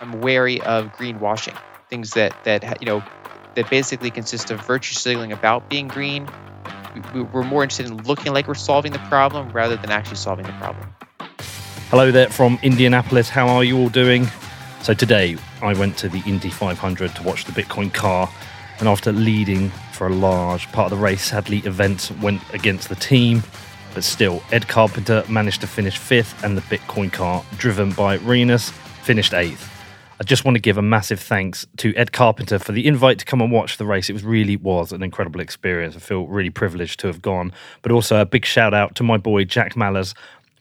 I'm wary of greenwashing, things that that you know that basically consist of virtue signaling about being green. We, we're more interested in looking like we're solving the problem rather than actually solving the problem. Hello there from Indianapolis. How are you all doing? So today I went to the Indy 500 to watch the Bitcoin car, and after leading for a large part of the race, sadly events went against the team. But still, Ed Carpenter managed to finish fifth, and the Bitcoin car, driven by Rinus, finished eighth. I just want to give a massive thanks to Ed Carpenter for the invite to come and watch the race. It was really was an incredible experience. I feel really privileged to have gone. But also a big shout out to my boy Jack Mallers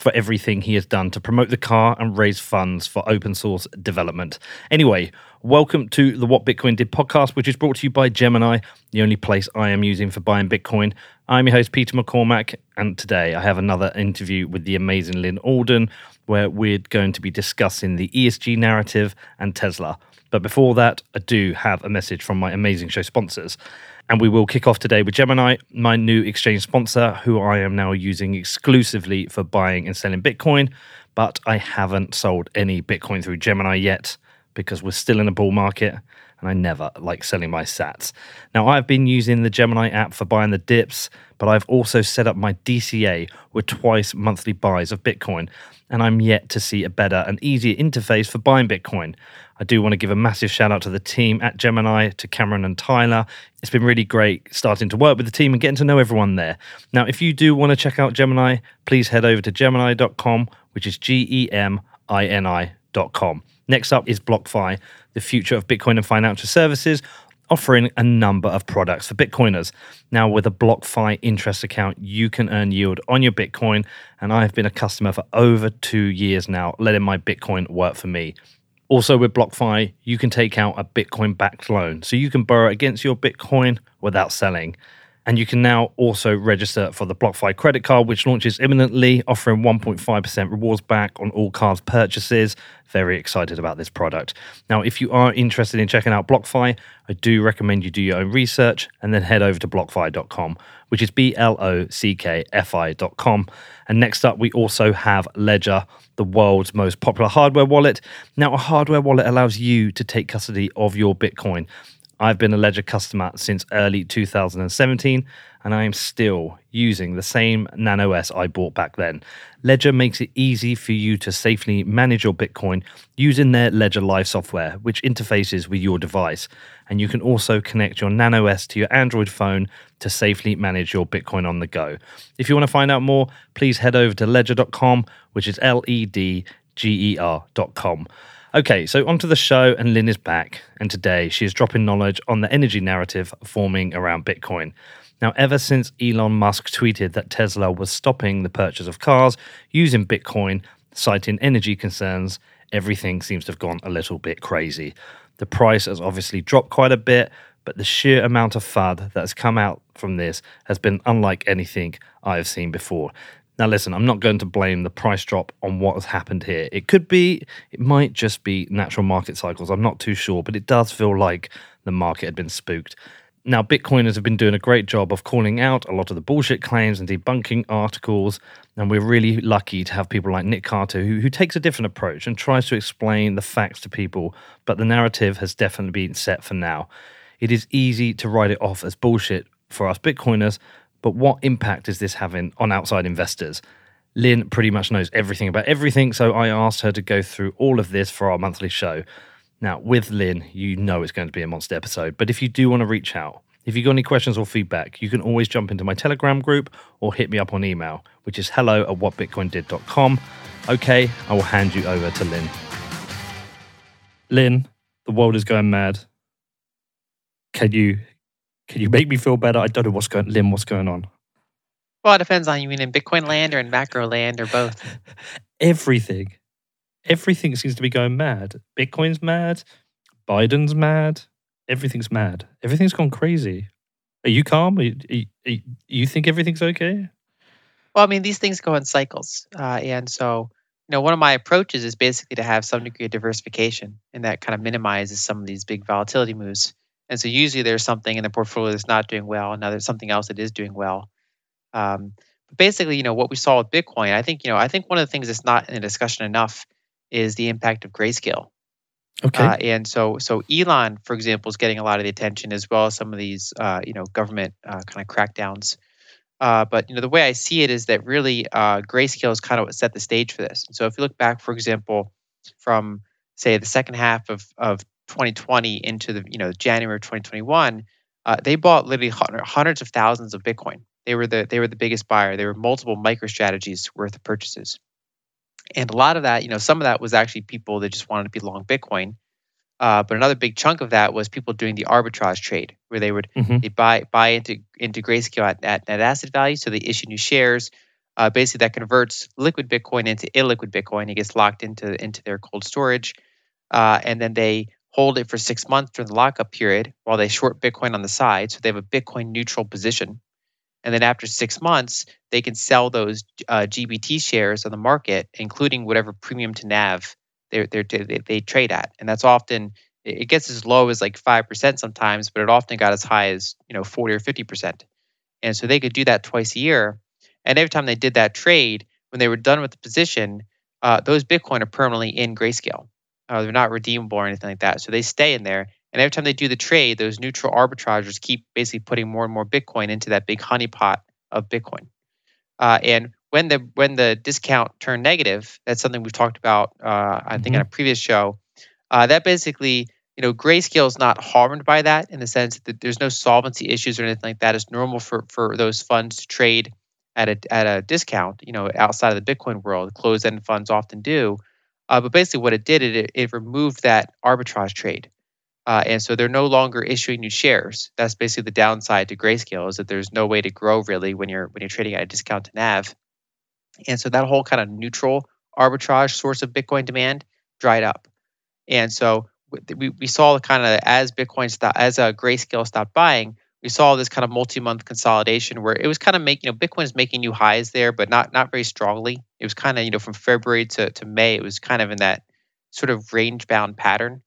for everything he has done to promote the car and raise funds for open source development. Anyway, welcome to the What Bitcoin Did podcast, which is brought to you by Gemini, the only place I am using for buying Bitcoin. I'm your host, Peter McCormack, and today I have another interview with the amazing Lyn Alden, where we're going to be discussing the ESG narrative and Tesla. But before that, I do have a message from my amazing show sponsors. And we will kick off today with Gemini, my new exchange sponsor, who I am now using exclusively for buying and selling Bitcoin. But I haven't sold any Bitcoin through Gemini yet because we're still in a bull market and I never like selling my sats. Now, I've been using the Gemini app for buying the dips, but I've also set up my DCA with twice monthly buys of Bitcoin, and I'm yet to see a better and easier interface for buying Bitcoin. I do want to give a massive shout out to the team at Gemini, to Cameron and Tyler. It's been really great starting to work with the team and getting to know everyone there. Now, if you do want to check out Gemini, please head over to gemini.com, which is G E M I N I.com. Next up is BlockFi, the future of Bitcoin and financial services, offering a number of products for Bitcoiners. Now, with a BlockFi interest account, you can earn yield on your Bitcoin, and I have been a customer for over two years now, letting my Bitcoin work for me. Also, with BlockFi, you can take out a Bitcoin backed loan, so you can borrow against your Bitcoin without selling. And you can now also register for the BlockFi credit card, which launches imminently, offering 1.5% rewards back on all cards purchases. Very excited about this product. Now, if you are interested in checking out BlockFi, I do recommend you do your own research and then head over to blockfi.com, which is B L O C K F I.com. And next up, we also have Ledger, the world's most popular hardware wallet. Now, a hardware wallet allows you to take custody of your Bitcoin. I've been a Ledger customer since early 2017, and I am still using the same Nano S I bought back then. Ledger makes it easy for you to safely manage your Bitcoin using their Ledger Live software, which interfaces with your device. And you can also connect your Nano S to your Android phone to safely manage your Bitcoin on the go. If you want to find out more, please head over to ledger.com, which is L E D G E R.com. Okay, so onto the show, and Lyn is back. And today she is dropping knowledge on the energy narrative forming around Bitcoin. Now, ever since Elon Musk tweeted that Tesla was stopping the purchase of cars using Bitcoin, citing energy concerns, everything seems to have gone a little bit crazy. The price has obviously dropped quite a bit, but the sheer amount of FUD that has come out from this has been unlike anything I have seen before. Now, listen, I'm not going to blame the price drop on what has happened here. It could be, it might just be natural market cycles. I'm not too sure, but it does feel like the market had been spooked. Now, Bitcoiners have been doing a great job of calling out a lot of the bullshit claims and debunking articles. And we're really lucky to have people like Nick Carter, who, who takes a different approach and tries to explain the facts to people. But the narrative has definitely been set for now. It is easy to write it off as bullshit for us Bitcoiners, but what impact is this having on outside investors? Lyn pretty much knows everything about everything, so I asked her to go through all of this for our monthly show. Now, with Lyn, you know it's going to be a monster episode, but if you do want to reach out, if you've got any questions or feedback, you can always jump into my Telegram group or hit me up on email, which is hello at whatbitcoindid.com. Okay, I will hand you over to Lyn. Lyn, the world is going mad. Can you can you make me feel better? I don't know what's going Lyn, what's going on? Well, it depends on you mean in Bitcoin land or in macro land or both. Everything. Everything seems to be going mad. Bitcoin's mad. Biden's mad. Everything's mad. Everything's gone crazy. Are you calm? Are you, are you, you think everything's okay? Well, I mean, these things go in cycles. Uh, and so, you know, one of my approaches is basically to have some degree of diversification, and that kind of minimizes some of these big volatility moves. And so usually there's something in the portfolio that's not doing well, and now there's something else that is doing well. Um, but basically, you know, what we saw with Bitcoin, I think, you know, I think one of the things that's not in a discussion enough is the impact of Grayscale. Okay. Uh, and so, so Elon, for example, is getting a lot of the attention as well as some of these, uh, you know, government uh, kind of crackdowns. Uh, but you know, the way I see it is that really, uh, Grayscale is kind of what set the stage for this. So, if you look back, for example, from say the second half of of 2020 into the you know January of 2021, uh, they bought literally hundreds of thousands of Bitcoin. They were the they were the biggest buyer. There were multiple MicroStrategies worth of purchases. And a lot of that, you know, some of that was actually people that just wanted to be long Bitcoin. Uh, but another big chunk of that was people doing the arbitrage trade, where they would Mhm. they buy buy into into Grayscale at, at net asset value, so they issue new shares. Uh, basically, that converts liquid Bitcoin into illiquid Bitcoin. It gets locked into into their cold storage, uh, and then they hold it for six months during the lockup period while they short Bitcoin on the side. So they have a Bitcoin neutral position. And then after six months, they can sell those uh, GBT shares on the market, including whatever premium to NAV they're, they're, they they trade at. And that's often, it gets as low as like 5% sometimes, but it often got as high as, you know, 40 or 50%. And so they could do that twice a year. And every time they did that trade, when they were done with the position, uh, those Bitcoin are permanently in Grayscale. Uh, they're not redeemable or anything like that. So they stay in there. And every time they do the trade, those neutral arbitragers keep basically putting more and more Bitcoin into that big honeypot of Bitcoin. Uh, and when the when the discount turned negative, that's something we've talked about. Uh, I think on a previous show. Uh, that basically, you know, Grayscale is not harmed by that in the sense that there's no solvency issues or anything like that. It's normal for for those funds to trade at a at a discount. You know, outside of the Bitcoin world, closed-end funds often do. Uh, but basically, what it did, it it removed that arbitrage trade. Uh, and so they're no longer issuing new shares. That's basically the downside to Grayscale is that there's no way to grow really when you're when you're trading at a discount to NAV. And so that whole kind of neutral arbitrage source of Bitcoin demand dried up. And so we, we saw the kind of as Bitcoin stopped, as a Grayscale stopped buying, we saw this kind of multi-month consolidation where it was kind of making, you know, Bitcoin is making new highs there, but not not very strongly. It was kind of, you know, from February to, to May, it was kind of in that sort of range bound pattern.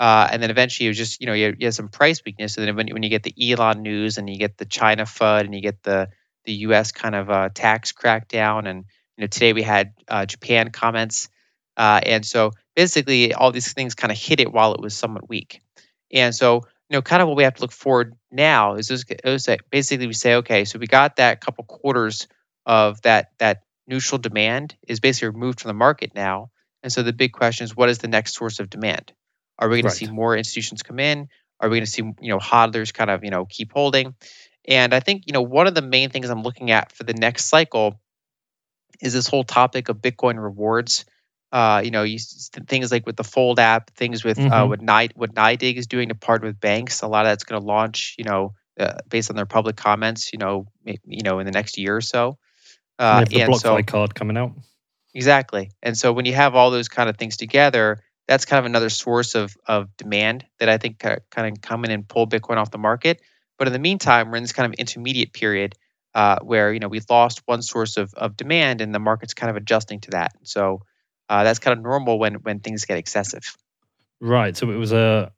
Uh, and then eventually, it was just you know you had, you had some price weakness. And then when, when you get the Elon news and you get the China FUD and you get the the U.S. kind of uh, tax crackdown, and you know today we had uh, Japan comments, uh, and so basically all these things kind of hit it while it was somewhat weak. And so you know kind of what we have to look forward now is just, is that basically we say okay, so we got that couple quarters of that that neutral demand is basically removed from the market now, and so the big question is what is the next source of demand? Are we going Right. to see more institutions come in? Are we going to see you know hodlers kind of you know keep holding? And I think you know one of the main things I'm looking at for the next cycle is this whole topic of Bitcoin rewards. Uh, you know, you, things like with the Fold app, things with uh, Mhm. what Ni- what NYDIG is doing to partner with banks. A lot of that's going to launch. You know, uh, based on their public comments. You know, you know, in the next year or so. Uh, the and so BlockFi card coming out. Exactly. And so when you have all those kind of things together, that's kind of another source of of demand that I think kind of come in and pull Bitcoin off the market. But in the meantime, we're in this kind of intermediate period uh, where you know we've lost one source of of demand, and the market's kind of adjusting to that. So uh, that's kind of normal when when things get excessive. Right. So it was a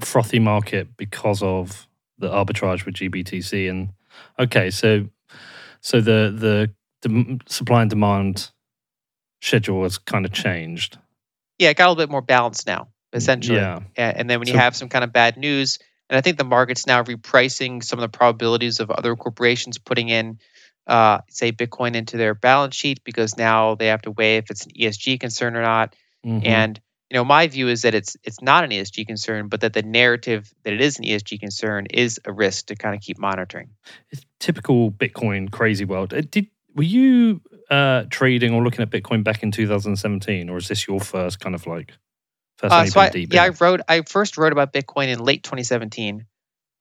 frothy market because of the arbitrage with GBTC. And okay, so so the the, supply and demand schedule has kind of changed. Yeah, it got a little bit more balanced now, essentially. Yeah. And then when you So- have some kind of bad news, and I think the market's now repricing some of the probabilities of other corporations putting in, uh, say, Bitcoin into their balance sheet because now they have to weigh if it's an ESG concern or not. Mhm. And you know, my view is that it's it's not an ESG concern, but that the narrative that it is an ESG concern is a risk to kind of keep monitoring. It's typical Bitcoin crazy world. Uh, Did were you uh, trading or looking at Bitcoin back in 2017, or is this your first kind of like first? Uh, so I, yeah, I wrote. I first wrote about Bitcoin in late 2017,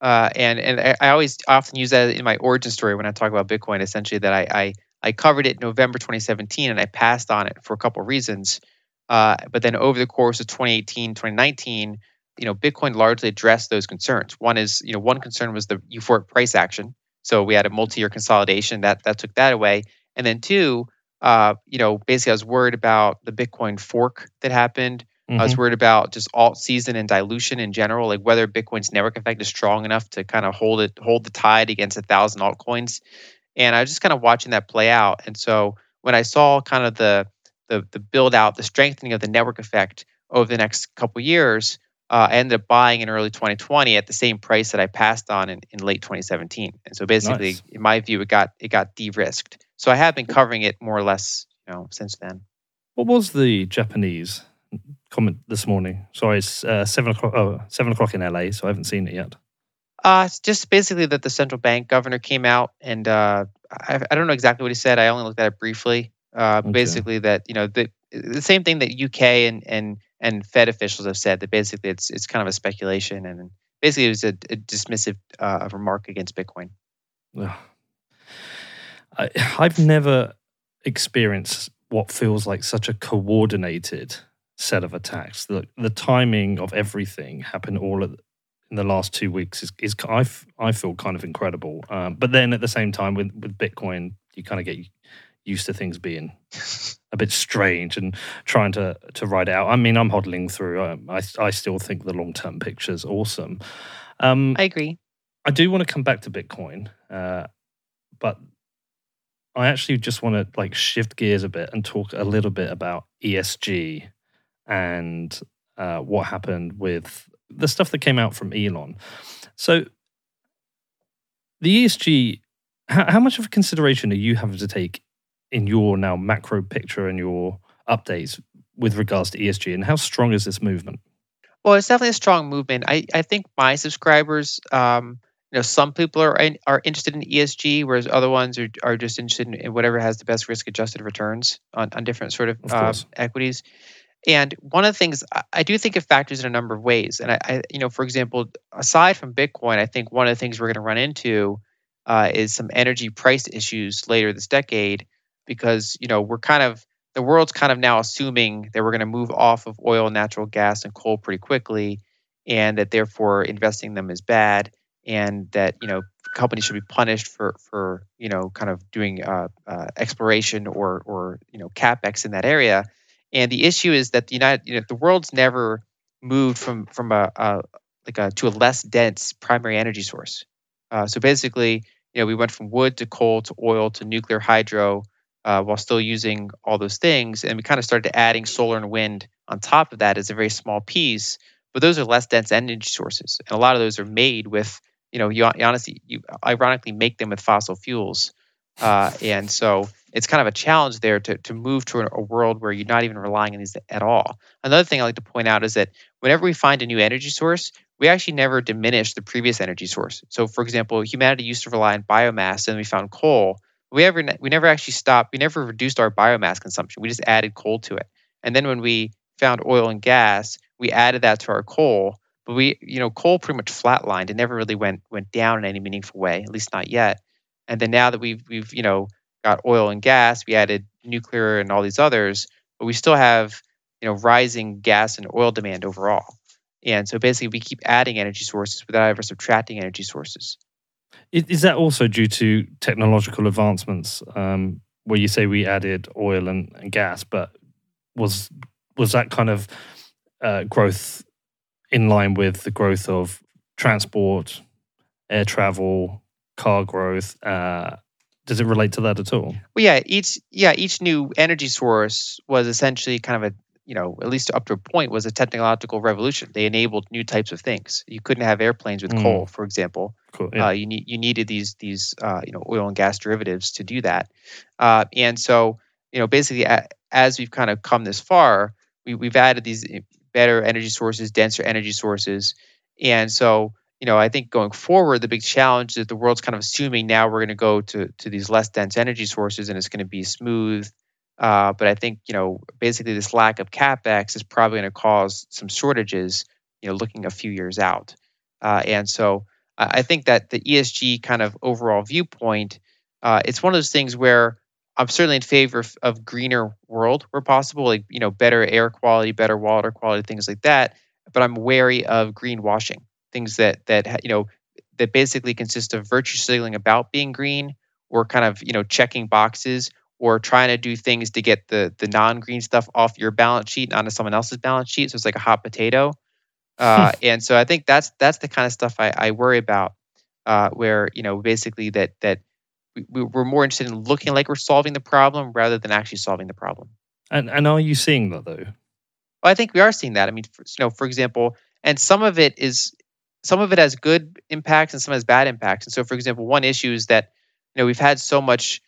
uh, and and I, always often use that in my origin story when I talk about Bitcoin. Essentially, that I I, I covered it in November 2017, and I passed on it for a couple of reasons. Uh, but then over the course of 2018, 2019, you know, Bitcoin largely addressed those concerns. One is, you know, one concern was the euphoric price action. So we had a multi-year consolidation that that took that away, and then two, uh, you know, basically I was worried about the Bitcoin fork that happened. I was Mhm. worried about just alt season and dilution in general, like whether Bitcoin's network effect is strong enough to kind of hold it, hold the tide against a thousand altcoins. And I was just kind of watching that play out. And so when I saw kind of the the the build out, the strengthening of the network effect over the next couple years. Uh, I ended up buying in early 2020 at the same price that I passed on in, in late 2017. And so basically, nice. in my view, it got it got de-risked. So I have been covering it more or less, you know, since then. What was the Japanese comment this morning? Sorry, it's uh, seven o'clock. Oh, seven o'clock in LA, so I haven't seen it yet. Uh, it's just basically that the central bank governor came out and uh, I, I, don't know exactly what he said. I only looked at it briefly. Uh, okay. Basically, that you know the the same thing that UK and and and Fed officials have said that basically it's it's kind of a speculation and basically it was a, a dismissive uh, remark against Bitcoin. I, I've never experienced what feels like such a coordinated set of attacks. The the timing of everything happened all at in the last two weeks is, is I, f- I feel kind of incredible. Um, but then at the same time, with, with Bitcoin, you kind of get used to things being a bit strange and trying to to ride out. I mean, I'm hodling through. Um, I I still think the long term picture is awesome. Um, I agree. I do want to come back to Bitcoin, uh, but I actually just want to like shift gears a bit and talk a little bit about ESG and uh, what happened with the stuff that came out from Elon. So the ESG, how, how much of a consideration are you having to take in your now macro picture and your updates with regards to ESG, and how strong is this movement? Well, it's definitely a strong movement. I, I think my subscribers, um, you know, some people are in, are interested in ESG, whereas other ones are, are just interested in, in whatever has the best risk adjusted returns on, on different sort of, of uh, equities. And one of the things I do think it factors in a number of ways. And I, I, you know, for example, aside from Bitcoin, I think one of the things we're going to run into uh, is some energy price issues later this decade, because you know we're kind of the world's kind of now assuming that we're going to move off of oil, natural gas, and coal pretty quickly, and that therefore investing them is bad, and that you know companies should be punished for for you know kind of doing uh, uh, exploration or or you know capex in that area and the issue is that the United, you know, the world's never moved from from a, a like a to a less dense primary energy source. Uh, so basically, you know, we went from wood to coal to oil to nuclear hydro uh, while still using all those things, and we kind of started adding solar and wind on top of that as a very small piece. But those are less dense energy sources, and a lot of those are made with, you know, you, you honestly, you ironically make them with fossil fuels, uh, and so it's kind of a challenge there to, to move to a world where you're not even relying on these at all. Another thing I like to point out is that whenever we find a new energy source, we actually never diminish the previous energy source. So, for example, humanity used to rely on biomass, and we found coal. We ever we never actually stopped. We never reduced our biomass consumption. We just added coal to it. And then when we found oil and gas, we added that to our coal. But we, you know, coal pretty much flatlined. It never really went went down in any meaningful way, at least not yet. And then now that we've we've you know got oil and gas, we added nuclear and all these others, but we still have you know rising gas and oil demand overall. And so basically, we keep adding energy sources without ever subtracting energy sources. Is that also due to technological advancements? Um, where you say we added oil and, and, gas, but was was that kind of uh, growth in line with the growth of transport, air travel, car growth, uh, does it relate to that at all? Well, yeah, each yeah each new energy source was essentially kind of a you know at least up to a point was a technological revolution. They enabled new types of things. You couldn't have airplanes with mm. coal, for example. Cool. Yeah. Uh, you need you needed these these uh, you know oil and gas derivatives to do that. Uh, and so you know basically as we've kind of come this far, we, we've added these eh, better energy sources, denser energy sources, and so you know, I think going forward, the big challenge is that the world's kind of assuming now we're going to go to to these less dense energy sources and it's going to be smooth. Uh, but I think you know, basically, this lack of capex is probably going to cause some shortages. You know, looking a few years out, uh, and so I think that the ESG kind of overall viewpoint, uh, it's one of those things where I'm certainly in favor of, of greener world where possible, like you know, better air quality, better water quality, things like that. But I'm wary of greenwashing things that that you know that basically consist of virtue signaling about being green or kind of you know checking boxes or trying to do things to get the the non-green stuff off your balance sheet onto someone else's balance sheet. So it's like a hot potato. Uh, and so i think that's that's the kind of stuff i, I worry about uh, where you know basically that that we, we're more interested in looking like we're solving the problem rather than actually solving the problem. And and are you seeing that though? Well, I think we are seeing that. I mean, for, you know, for example, and some of it is some of it has good impacts and some has bad impacts. And so, for example, one issue is that you know we've had so much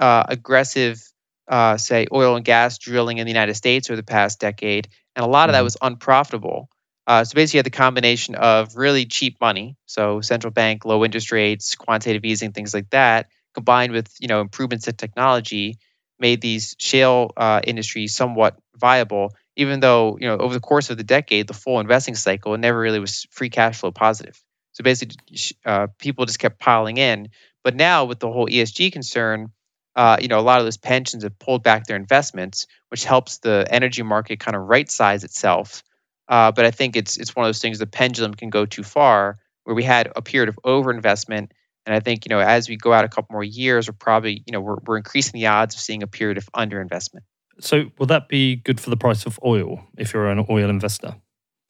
uh, aggressive, uh, say, oil and gas drilling in the United States over the past decade, and a lot of that Mhm. was unprofitable. Uh, so basically, you had the combination of really cheap money, so central bank low interest rates, quantitative easing, things like that, combined with you know improvements in technology, made these shale uh, industries somewhat viable. Even though you know over the course of the decade, the full investing cycle it never really was free cash flow positive. So basically, uh, people just kept piling in. But now with the whole ESG concern, uh, you know a lot of those pensions have pulled back their investments, which helps the energy market kind of right size itself. Uh, but I think it's it's one of those things the pendulum can go too far, where we had a period of overinvestment, and I think you know as we go out a couple more years, we're probably you know we're we're increasing the odds of seeing a period of underinvestment. So, will that be good for the price of oil if you're an oil investor?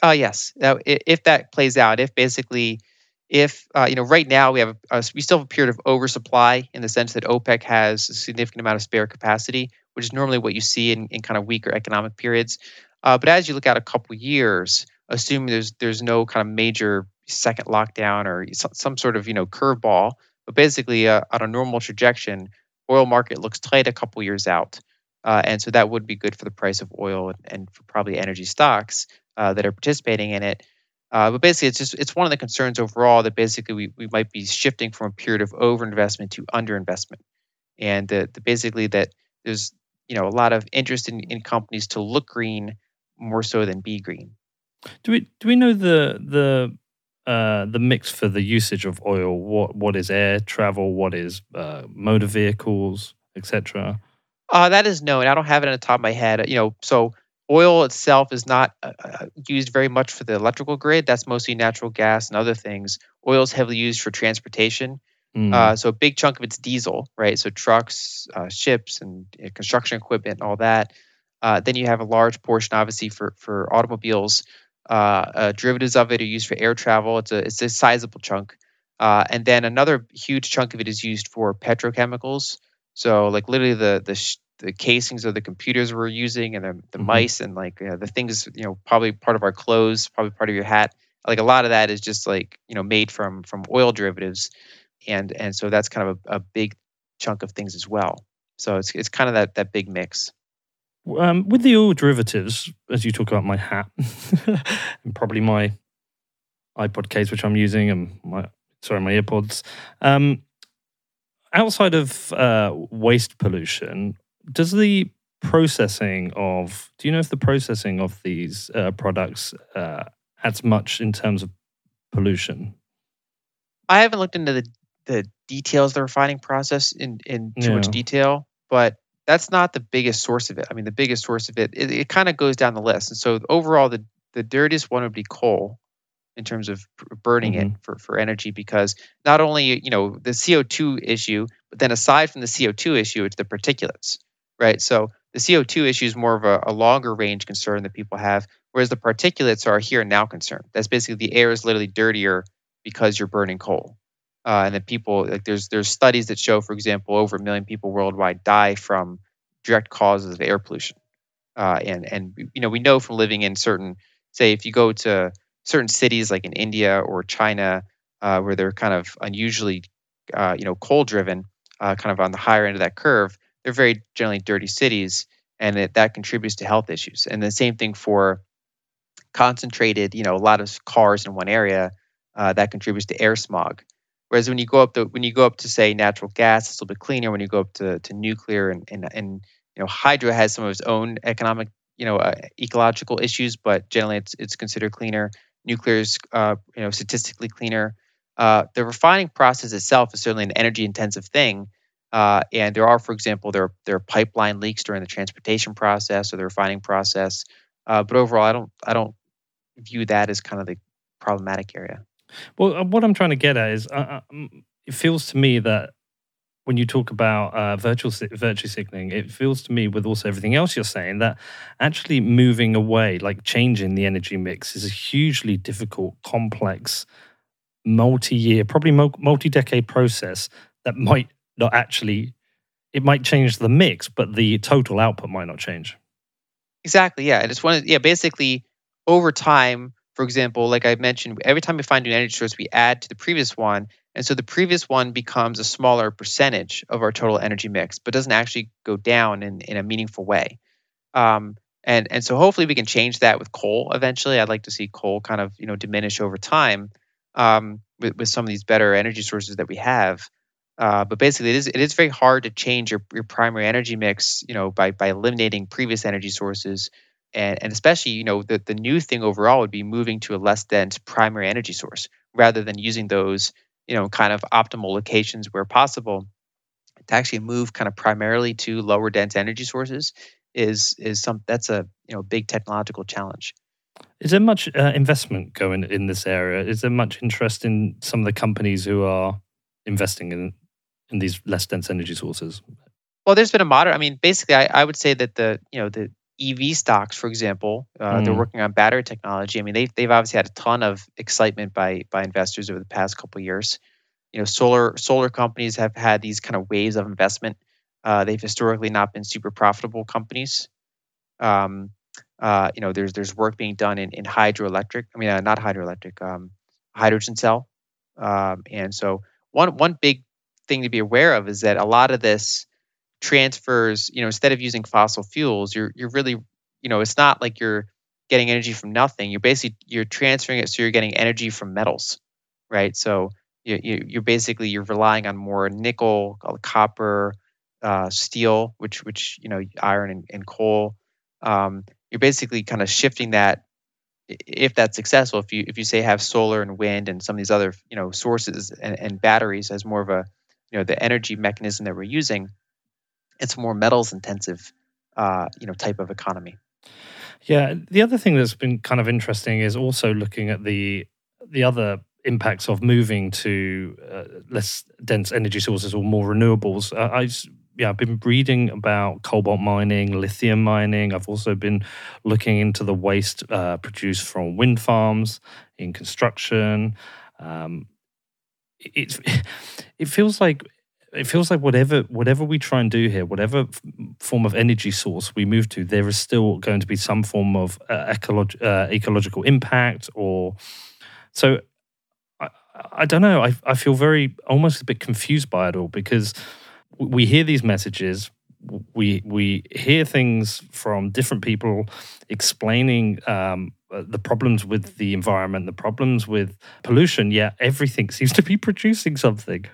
Uh, yes. Now, if that plays out, if basically, if uh, you know, right now we have a, we still have a period of oversupply in the sense that OPEC has a significant amount of spare capacity, which is normally what you see in, in kind of weaker economic periods. Uh, but as you look out a couple years, assuming there's there's no kind of major second lockdown or some, sort of you know curveball, but basically uh, on a normal trajectory, oil market looks tight a couple years out, uh, and so that would be good for the price of oil and, for probably energy stocks uh, that are participating in it. Uh, but basically, it's just it's one of the concerns overall that basically we, we might be shifting from a period of overinvestment to underinvestment, and the, the basically that there's you know a lot of interest in, in companies to look green more so than be green. Do we do we know the the uh, the mix for the usage of oil? What what is air travel? What is uh, motor vehicles, etc. Uh, that is known. I don't have it on the top of my head. You know, so oil itself is not uh, uh, used very much for the electrical grid. That's mostly natural gas and other things. Oil is heavily used for transportation. Mm. Uh, so a big chunk of it's diesel, right? So trucks, uh, ships, and uh, construction equipment, and all that. Uh, then you have a large portion, obviously, for for automobiles. Uh, uh, derivatives of it are used for air travel. It's a it's a sizable chunk. Uh, and then another huge chunk of it is used for petrochemicals. So like literally the the sh- the casings of the computers we're using and the, the Mhm. mice and like uh, the things you know probably part of our clothes, probably part of your hat. Like a lot of that is just like you know made from from oil derivatives and and so that's kind of a, a big chunk of things as well. So it's it's kind of that that big mix. Um, with the oil derivatives, as you talk about my hat and probably my iPod case, which I'm using, and my sorry, my earpods. Um, outside of uh, waste pollution, does the processing of do you know if the processing of these uh, products uh, adds much in terms of pollution? I haven't looked into the the details of the refining process in in too much detail, but that's not the biggest source of it. I mean, the biggest source of it it, it kind of goes down the list. And so overall, the the dirtiest one would be coal in terms of burning it for, for energy because not only you know the CO2 issue, but then aside from the CO2 issue, it's the particulates, right? So the CO2 issue is more of a, a longer range concern that people have, whereas the particulates are here and now concern. That's basically the air is literally dirtier because you're burning coal. Uh, and that people like there's there's studies that show, for example, over a million people worldwide die from direct causes of air pollution. Uh, and and you know we know from living in certain say if you go to certain cities like in India or China uh, where they're kind of unusually uh, you know coal driven, uh, kind of on the higher end of that curve, they're very generally dirty cities, and it, that contributes to health issues. And the same thing for concentrated, you know, a lot of cars in one area, uh, that contributes to air smog. Whereas when you go up the when you go up to say natural gas, it's a little bit cleaner. When you go up to, to nuclear and, and and you know hydro has some of its own economic you know uh, ecological issues, but generally it's it's considered cleaner. Nuclear is uh, you know statistically cleaner. Uh, the refining process itself is certainly an energy intensive thing, uh, and there are, for example, there there are pipeline leaks during the transportation process or the refining process. Uh, but overall, I don't I don't view that as kind of the problematic area. Well, uh, what I'm trying to get at is, uh, um, it feels to me that when you talk about uh, virtual virtue signaling, it feels to me with also everything else you're saying that actually moving away, like changing the energy mix, is a hugely difficult, complex, multi-year, probably multi-decade process that might not actually. It might change the mix, but the total output might not change. Exactly. Yeah. And it's one yeah, basically over time, for example, like I mentioned, every time we find a new energy source, we add to the previous one. And so the previous one becomes a smaller percentage of our total energy mix, but doesn't actually go down in, in a meaningful way. Um, and and so hopefully we can change that with coal eventually. I'd like to see coal kind of you know diminish over time um, with, with some of these better energy sources that we have. Uh, but basically, it is it is very hard to change your, your primary energy mix, you know, by by eliminating previous energy sources, and and especially, you know, the the new thing overall would be moving to a less dense primary energy source rather than using those, you know, kind of optimal locations where possible to actually move kind of primarily to lower dense energy sources is is some that's a you know big technological challenge. Is there much uh, investment going in this area? Is there much interest in some of the companies who are investing in in these less dense energy sources? Well, there's been a moderate. I mean, basically, I, I would say that the you know the EV stocks, for example, uh, mm. they're working on battery technology. I mean, they've they've obviously had a ton of excitement by by investors over the past couple years. You know, solar solar companies have had these kind of waves of investment. Uh, they've historically not been super profitable companies. Um, uh, you know, there's there's work being done in, in hydroelectric. I mean, uh, not hydroelectric, um, hydrogen cell. Um, and so one one big thing to be aware of is that a lot of this transfers, you know, instead of using fossil fuels, you're you're really, you know, it's not like you're getting energy from nothing. You're basically you're transferring it so you're getting energy from metals, right? So you, you you're basically you're relying on more nickel, uh, copper, uh, steel, which which you know iron and, and coal. Um, you're basically kind of shifting that if that's successful if you if you say have solar and wind and some of these other you know sources and, and batteries as more of a you know the energy mechanism that we're using it's more metals intensive uh, you know type of economy yeah the other thing that's been kind of interesting is also looking at the the other impacts of moving to uh, less dense energy sources or more renewables uh, i yeah, I've been reading about cobalt mining, lithium mining. I've also been looking into the waste uh, produced from wind farms in construction. Um, it, it feels like it feels like whatever whatever we try and do here, whatever form of energy source we move to, there is still going to be some form of uh, ecolog- uh, ecological impact, or so. I, I don't know. I I feel very almost a bit confused by it all because we hear these messages we we hear things from different people explaining um, the problems with the environment, the problems with pollution. Yet everything seems to be producing something.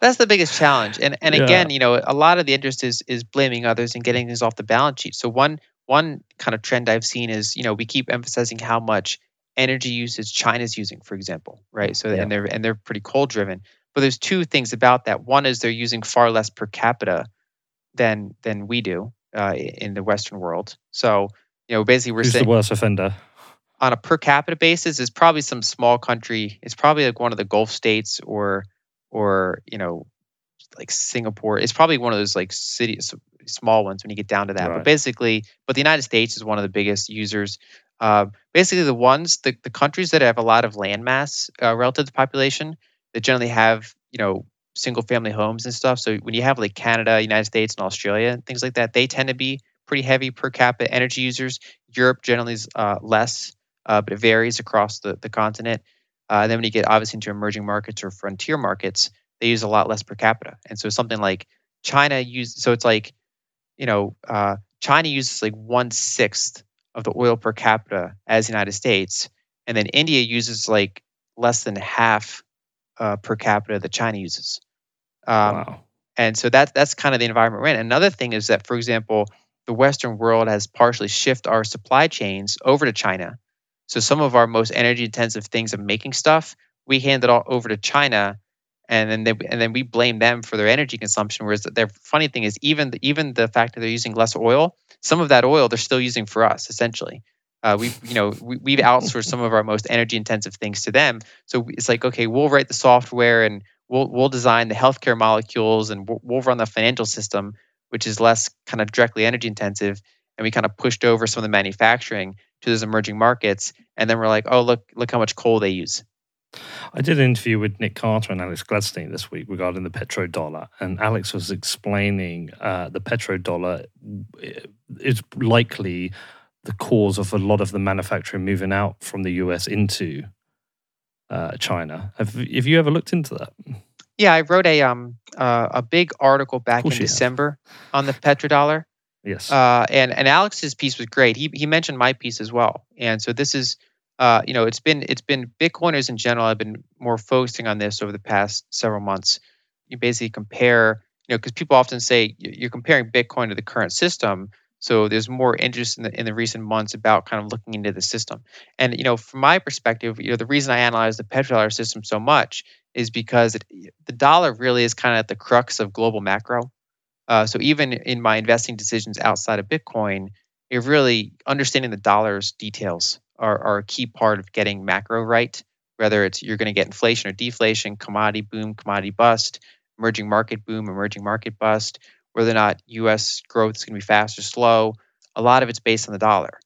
That's the biggest challenge, and and yeah. again, you know, a lot of the interest is is blaming others and getting things off the balance sheet. So one one kind of trend I've seen is you know we keep emphasizing how much energy usage China's using, for example, right? So yeah. and they're and they're pretty coal driven. But there's two things about that. One is they're using far less per capita than than we do uh, in the Western world. So you know, basically, we're Who's saying the worst offender on a per capita basis is probably some small country. It's probably like one of the Gulf states or or you know like Singapore. It's probably one of those like cities, small ones when you get down to that. Right. But basically, but the United States is one of the biggest users. Uh, basically, the ones the, the countries that have a lot of landmass uh, relative to population that generally have you know single family homes and stuff. So when you have like Canada, United States, and Australia and things like that, they tend to be pretty heavy per capita energy users. Europe generally is uh, less, uh, but it varies across the, the continent. Uh, and then when you get obviously into emerging markets or frontier markets, they use a lot less per capita. And so something like China uses, so it's like, you know, uh, China uses like one sixth of the oil per capita as the United States, and then India uses like less than half uh, per capita that China uses. Um, wow. And so that's that's kind of the environment we're in. Another thing is that, for example, the Western world has partially shifted our supply chains over to China. So some of our most energy intensive things of making stuff, we hand it all over to China, and then they, and then we blame them for their energy consumption. Whereas the funny thing is, even the, even the fact that they're using less oil, some of that oil they're still using for us essentially. Uh, we've you know we, have outsourced some of our most energy intensive things to them. So it's like okay, we'll write the software and we'll we'll design the healthcare molecules and we'll, we'll run the financial system, which is less kind of directly energy intensive. And we kind of pushed over some of the manufacturing to those emerging markets. And then we're like, oh look look how much coal they use. I did an interview with Nick Carter and Alex Gladstein this week regarding the petrodollar, and Alex was explaining uh, the petrodollar is likely the cause of a lot of the manufacturing moving out from the US into uh, China. Have Have you ever looked into that? Yeah, I wrote a um uh, a big article back in December have. on the petrodollar. Yes. Uh, and and Alex's piece was great. He he mentioned my piece as well. And so this is uh, you know, it's been it's been Bitcoiners in general have been more focusing on this over the past several months. You basically compare, you know, because people often say you're comparing Bitcoin to the current system. So there's more interest in the in the recent months about kind of looking into the system. And you know, from my perspective, you know, the reason I analyze the petrodollar system so much is because it, the dollar really is kind of at the crux of global macro. Uh, so even in my investing decisions outside of Bitcoin, it really understanding the dollar's details are, are a key part of getting macro right. Whether it's you're going to get inflation or deflation, commodity boom, commodity bust, emerging market boom, emerging market bust, whether or not U.S. growth is going to be fast or slow, a lot of it's based on the dollar.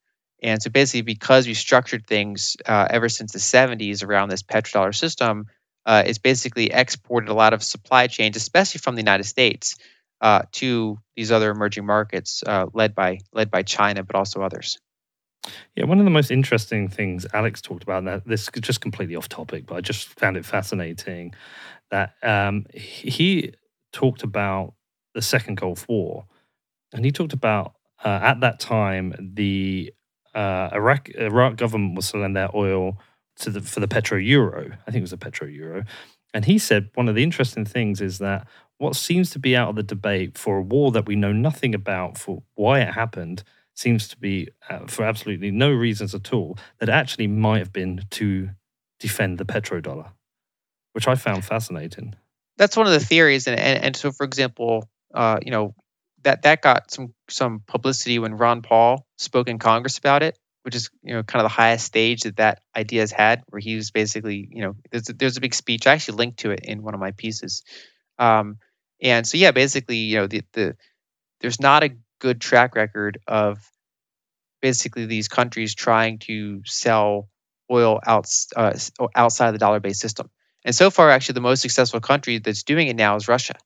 And so basically, because we structured things uh, ever since the 70s around this petrodollar system, uh, it's basically exported a lot of supply chains, especially from the United States, uh, to these other emerging markets, uh, led by led by China, but also others. Yeah, one of the most interesting things Alex talked about that this is just completely off topic, but I just found it fascinating that um, he talked about the Second Gulf War, and he talked about uh, at that time the uh, Iraq Iraq government was selling their oil to the for the petro euro. I think it was the petro euro, and he said one of the interesting things is that what seems to be out of the debate for a war that we know nothing about for why it happened seems to be uh, for absolutely no reasons at all that actually might have been to defend the petrodollar, which I found fascinating. That's one of the theories, and and, and so for example, uh, you know that that got some some publicity when Ron Paul spoke in Congress about it, which is you know kind of the highest stage that that idea has had, where he was basically you know there's a, there's a big speech. I actually linked to it in one of my pieces, um, and so yeah, basically you know the the there's not a good track record of basically these countries trying to sell oil out, uh, outside the dollar based system. And so far, actually, the most successful country that's doing it now is Russia.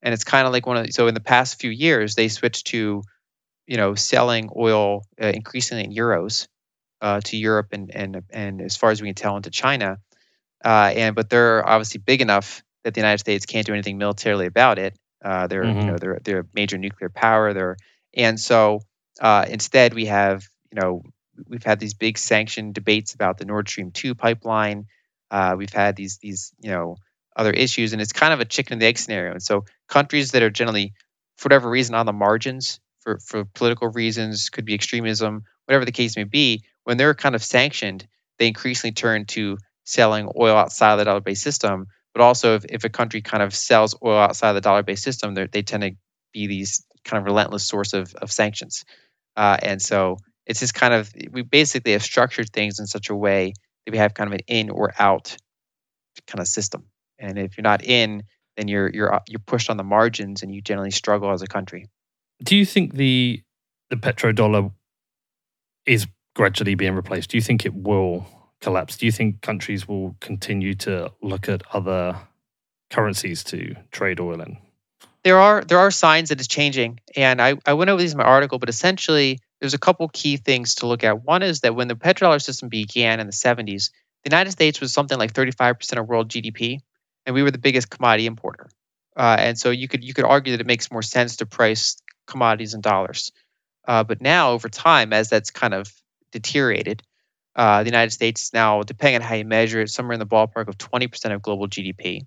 And it's kind of like one of the, so in the past few years, they switched to, you know, selling oil uh, increasingly in euros uh, to Europe and and and as far as we can tell into China. Uh, and but they're obviously big enough that the United States can't do anything militarily about it. Uh, they're mm-hmm. you know they're they're a major nuclear power. They're and so uh, instead, we have, you know, we've had these big sanction debates about the Nord Stream 2 pipeline. Uh, we've had these, these, you know, other issues, and it's kind of a chicken and the egg scenario. And so countries that are generally, for whatever reason, on the margins, for, for political reasons, could be extremism, whatever the case may be, when they're kind of sanctioned, they increasingly turn to selling oil outside of the dollar based system. But also, if, if a country kind of sells oil outside of the dollar based system, they tend to be these kind of relentless source of, of sanctions. Uh, and so it's just kind of, we basically have structured things in such a way that we have kind of an in or out kind of system. And if you're not in, then you're you're you're pushed on the margins, and you generally struggle as a country. Do you think the the petrodollar is gradually being replaced? Do you think it will collapse? Do you think countries will continue to look at other currencies to trade oil in? there are there are signs that it's changing, and I, I went over these in my article, but essentially there's a couple key things to look at. One is that when the petrodollar system began in the 70s, the United States was something like 35% of world GDP, and we were the biggest commodity importer. Uh, and so you could you could argue that it makes more sense to price commodities in dollars. Uh, but now, over time, as that's kind of deteriorated, uh, the United States now, depending on how you measure it, somewhere in the ballpark of 20% of global GDP.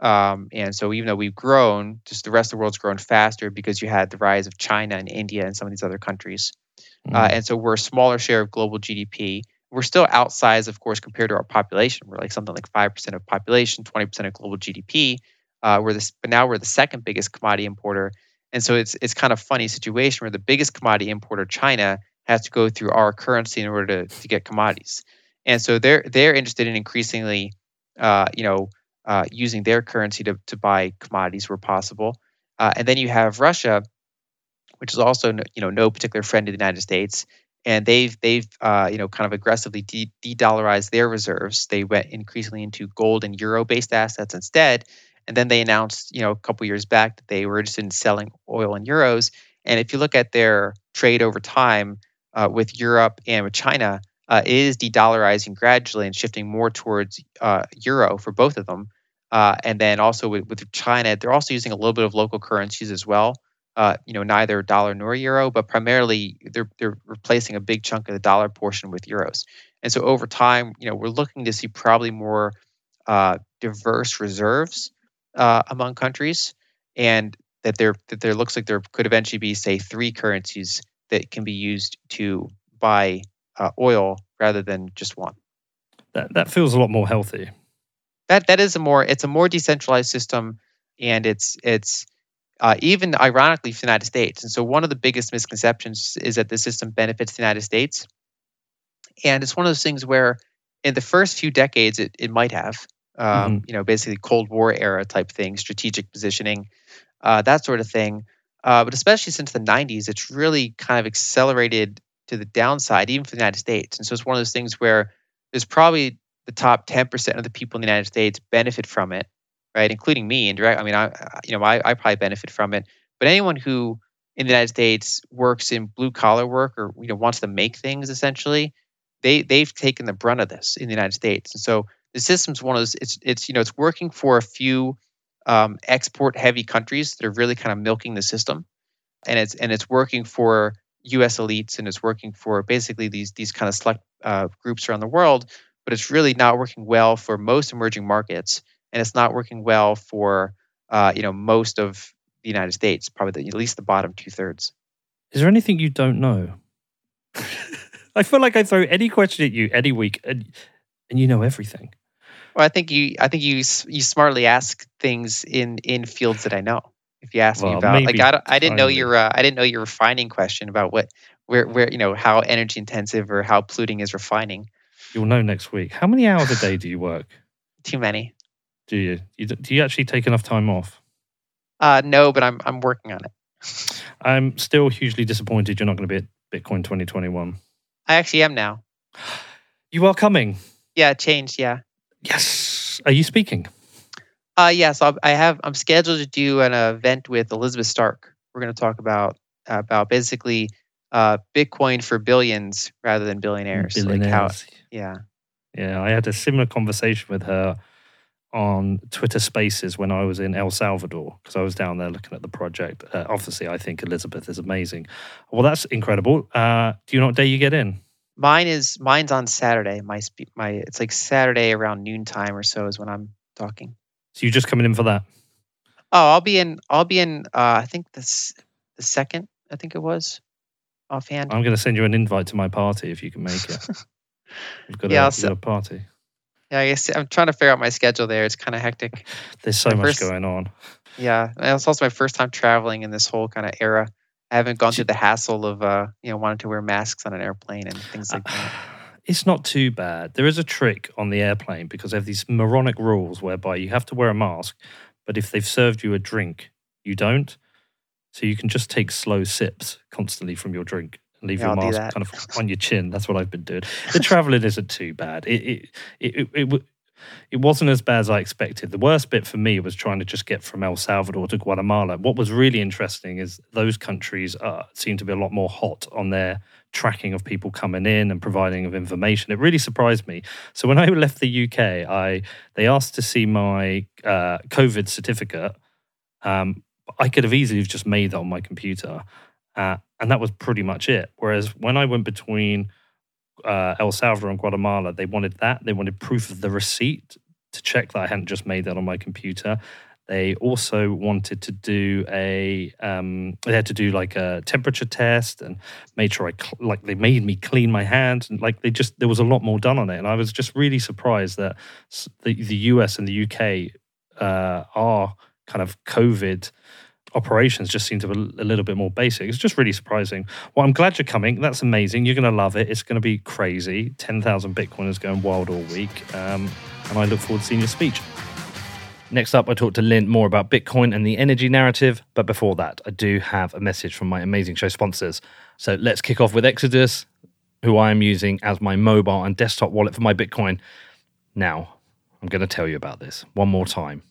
Um, and so even though we've grown, just the rest of the world's grown faster because you had the rise of China and India and some of these other countries. Mm. Uh, and so we're a smaller share of global GDP. We're still outsized, of course, compared to our population. We're like something like 5% of population, 20% of global GDP. Uh, we're this, but now we're the second biggest commodity importer. And so it's it's kind of funny situation where the biggest commodity importer, China, has to go through our currency in order to, to get commodities. And so they're they're interested in increasingly, uh, you know, uh, using their currency to, to buy commodities where possible. Uh, and then you have Russia, which is also you know no particular friend of the United States, and they've they've uh, you know kind of aggressively de- dollarized their reserves. They went increasingly into gold and euro based assets instead. And then they announced you know a couple years back that they were interested in selling oil in euros. And if you look at their trade over time, uh, with Europe and with China uh, is de-dollarizing gradually and shifting more towards uh, euro for both of them. Uh, and then also with, with China, they're also using a little bit of local currencies as well. Uh, you know, neither dollar nor euro, but primarily they're they're replacing a big chunk of the dollar portion with euros. And so over time, you know, we're looking to see probably more uh, diverse reserves among countries, and that there that there looks like there could eventually be, say, three currencies that can be used to buy uh, oil rather than just one. That that feels a lot more healthy. That that is a more it's a more decentralized system, and it's it's uh, even ironically for the United States. And so one of the biggest misconceptions is that the system benefits the United States, and it's one of those things where in the first few decades it it might have. Um, mm-hmm. You know, basically Cold War era type thing, strategic positioning, uh, that sort of thing. Uh, but especially since the 90s, it's really kind of accelerated to the downside, even for the United States. And so it's one of those things where there's probably the top 10% of the people in the United States benefit from it, right? Including me and indirect. I mean, I, you know, I, I probably benefit from it, but anyone who in the United States works in blue collar work or, you know, wants to make things essentially, they, they've taken the brunt of this in the United States. And so the system's one of those, it's, it's, you know, it's working for a few um, export heavy countries that are really kind of milking the system. And it's, and it's working for U.S. elites and it's working for basically these these kind of select uh, groups around the world, but it's really not working well for most emerging markets, and it's not working well for uh, you know most of the United States, probably the, at least the bottom two thirds. Is there anything you don't know? I feel like I throw any question at you any week, and and you know everything. Well, I think you I think you you smartly ask things in in fields that I know if you ask well, me about like I, I didn't know your uh, I didn't know your refining question about what where where you know how energy intensive or how polluting is refining. You'll know next week. How many hours a day do you work? Too many. Do you? you do you actually take enough time off? Uh, no, but I'm I'm working on it. I'm still hugely disappointed you're not going to be at Bitcoin 2021. I actually am now. You are coming. Yeah, changed. Yeah. Yes. Are you speaking? Uh, yeah, so I have I'm scheduled to do an event with Elizabeth Stark. We're going to talk about about basically uh, Bitcoin for billions rather than billionaires. Billionaires. Like how, yeah. Yeah, I had a similar conversation with her on Twitter Spaces when I was in El Salvador because I was down there looking at the project. Uh, obviously, I think Elizabeth is amazing. Well, that's incredible. Uh, do you know what day you get in? Mine is mine's on Saturday. My my it's like Saturday around noontime or so is when I'm talking. So you're just coming in for that? Oh, I'll be in. I'll be in. Uh, I think this the second. I think it was offhand. I'm going to send you an invite to my party if you can make it. We've got, yeah, a, got a party. Yeah, I guess I'm trying to figure out my schedule there. It's kind of hectic. There's so my much first, going on. Yeah, it's also my first time traveling in this whole kind of era. I haven't gone through the hassle of uh, you know wanting to wear masks on an airplane and things like that. it's not too bad. There is a trick on the airplane because they have these moronic rules whereby you have to wear a mask, but if they've served you a drink, you don't. So you can just take slow sips constantly from your drink and leave yeah, your mask kind of on your chin. That's what I've been doing. The traveling isn't too bad. It it, it it it it wasn't as bad as I expected. The worst bit for me was trying to just get from El Salvador to Guatemala. What was really interesting is those countries uh, seem to be a lot more hot on their tracking of people coming in and providing of information. It really surprised me. So when I left the UK, I they asked to see my uh, COVID certificate. Um, I could have easily just made that on my computer, uh, and that was pretty much it. Whereas when I went between uh, El Salvador and Guatemala, they wanted that. They wanted proof of the receipt to check that I hadn't just made that on my computer. They also wanted to do a um, they had to do like a temperature test and made sure I cl- like they made me clean my hands and like they just there was a lot more done on it and I was just really surprised that the the US and the UK uh, are kind of COVID operations just seem to be a little bit more basic. It's just really surprising. Well, I'm glad you're coming. That's amazing. You're going to love it. It's going to be crazy. 10,000 Bitcoiners going wild all week. Um, and I look forward to seeing your speech. Next up, I talked to Lyn more about Bitcoin and the energy narrative. But before that, I do have a message from my amazing show sponsors. So let's kick off with Exodus, who I am using as my mobile and desktop wallet for my Bitcoin. Now, I'm going to tell you about this one more time.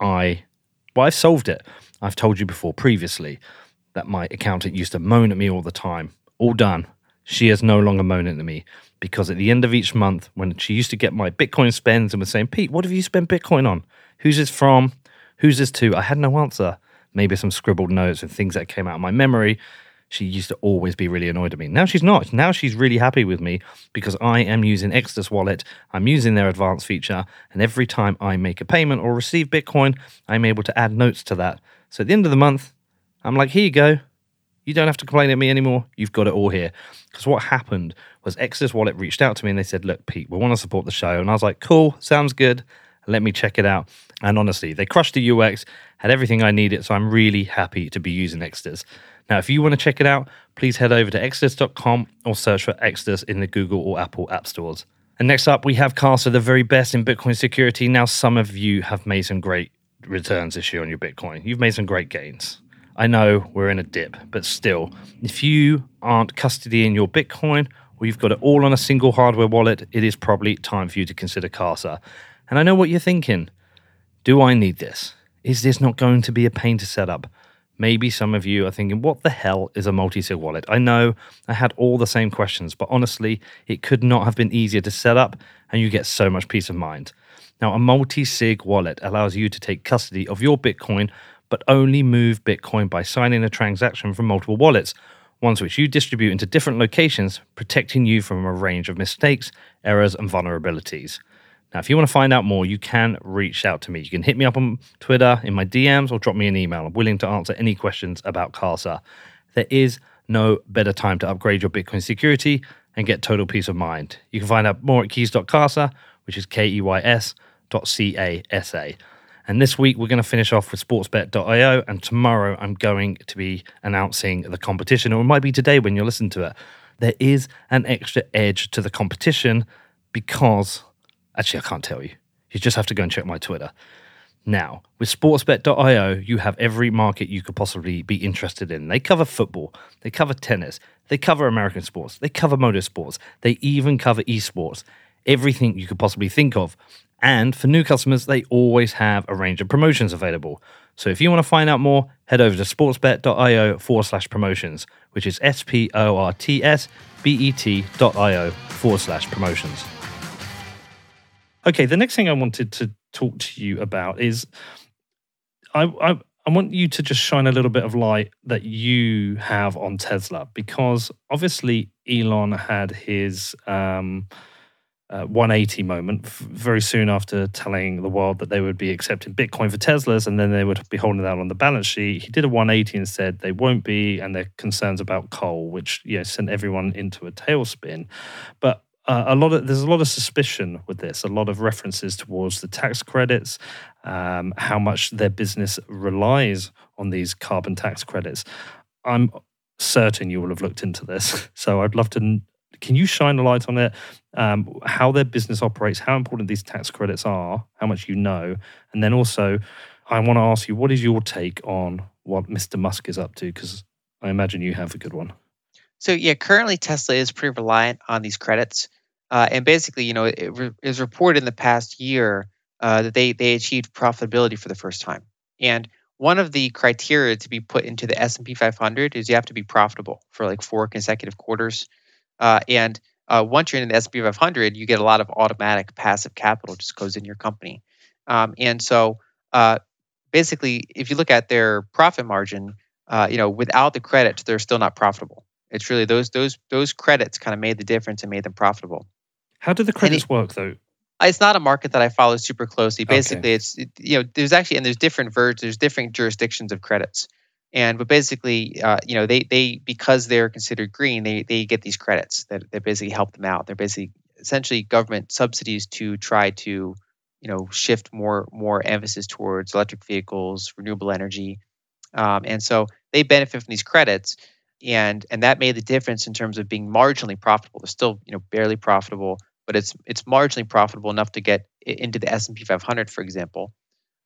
I, well, I've solved it. I've told you before previously that my accountant used to moan at me all the time. All done. she is no longer moaning at me because at the end of each month, when she used to get my Bitcoin spends and was saying, Pete, what have you spent Bitcoin on? Who's this from? Who's this to? I had no answer. Maybe some scribbled notes and things that came out of my memory. She used to always be really annoyed at me. Now she's not. Now she's really happy with me because I am using Exodus Wallet. I'm using their advanced feature. And every time I make a payment or receive Bitcoin, I'm able to add notes to that. So at the end of the month, I'm like, here you go. You don't have to complain at me anymore. You've got it all here. Because what happened was Exodus Wallet reached out to me and they said, Look, Pete, we want to support the show. And I was like, Cool, sounds good. Let me check it out. And honestly, they crushed the UX, had everything I needed. So I'm really happy to be using Exodus. Now, if you want to check it out, please head over to exodus.com or search for Exodus in the Google or Apple app stores. And next up, we have Casa, the very best in Bitcoin security. Now, some of you have made some great returns this year on your Bitcoin. You've made some great gains. I know we're in a dip, but still, if you aren't custodying your Bitcoin or you've got it all on a single hardware wallet, it is probably time for you to consider Casa. And I know what you're thinking. Do I need this? Is this not going to be a pain to set up? Maybe some of you are thinking, what the hell is a multi sig wallet? I know I had all the same questions, but honestly, it could not have been easier to set up, and you get so much peace of mind. Now, a multi sig wallet allows you to take custody of your Bitcoin but only move Bitcoin by signing a transaction from multiple wallets, ones which you distribute into different locations, protecting you from a range of mistakes, errors, and vulnerabilities. Now, if you want to find out more, you can reach out to me. You can hit me up on Twitter, in my DMs, or drop me an email. I'm willing to answer any questions about Casa. There is no better time to upgrade your Bitcoin security and get total peace of mind. You can find out more at keys.casa, which is K E Y S dot C A S A. And this week, we're going to finish off with sportsbet.io. And tomorrow, I'm going to be announcing the competition, or it might be today when you listen to it. There is an extra edge to the competition because, actually, I can't tell you. You just have to go and check my Twitter. Now, with sportsbet.io, you have every market you could possibly be interested in. They cover football, they cover tennis, they cover American sports, they cover motorsports, they even cover esports, everything you could possibly think of. And for new customers, they always have a range of promotions available. So if you want to find out more, head over to sportsbet.io forward slash promotions, which is S P O R T S B E T.io forward slash promotions. Okay, the next thing I wanted to talk to you about is I, I, I want you to just shine a little bit of light that you have on Tesla because obviously Elon had his. Um, uh, 180 moment very soon after telling the world that they would be accepting Bitcoin for Teslas and then they would be holding that on the balance sheet. He did a 180 and said they won't be, and their concerns about coal, which you know, sent everyone into a tailspin. But uh, a lot of there's a lot of suspicion with this, a lot of references towards the tax credits, um, how much their business relies on these carbon tax credits. I'm certain you will have looked into this, so I'd love to can you shine a light on it? Um, how their business operates, how important these tax credits are, how much you know, and then also, I want to ask you, what is your take on what Mr. Musk is up to? Because I imagine you have a good one. So yeah, currently Tesla is pretty reliant on these credits, uh, and basically, you know, it re- is reported in the past year uh, that they they achieved profitability for the first time. And one of the criteria to be put into the S and P 500 is you have to be profitable for like four consecutive quarters. Uh, and uh, once you're in the S&P 500, you get a lot of automatic passive capital just goes in your company. Um, and so uh, basically, if you look at their profit margin, uh, you know, without the credits, they're still not profitable. It's really those those those credits kind of made the difference and made them profitable. How do the credits it, work though? It's not a market that I follow super closely. Basically, okay. it's it, you know there's actually and there's different versions, there's different jurisdictions of credits and but basically uh, you know they they because they're considered green they they get these credits that, that basically help them out. They're basically essentially government subsidies to try to you know shift more more emphasis towards electric vehicles renewable energy. Um, and so they benefit from these credits and and that made the difference in terms of being marginally profitable. They're still you know barely profitable but it's it's marginally profitable enough to get into the S&P 500 for example.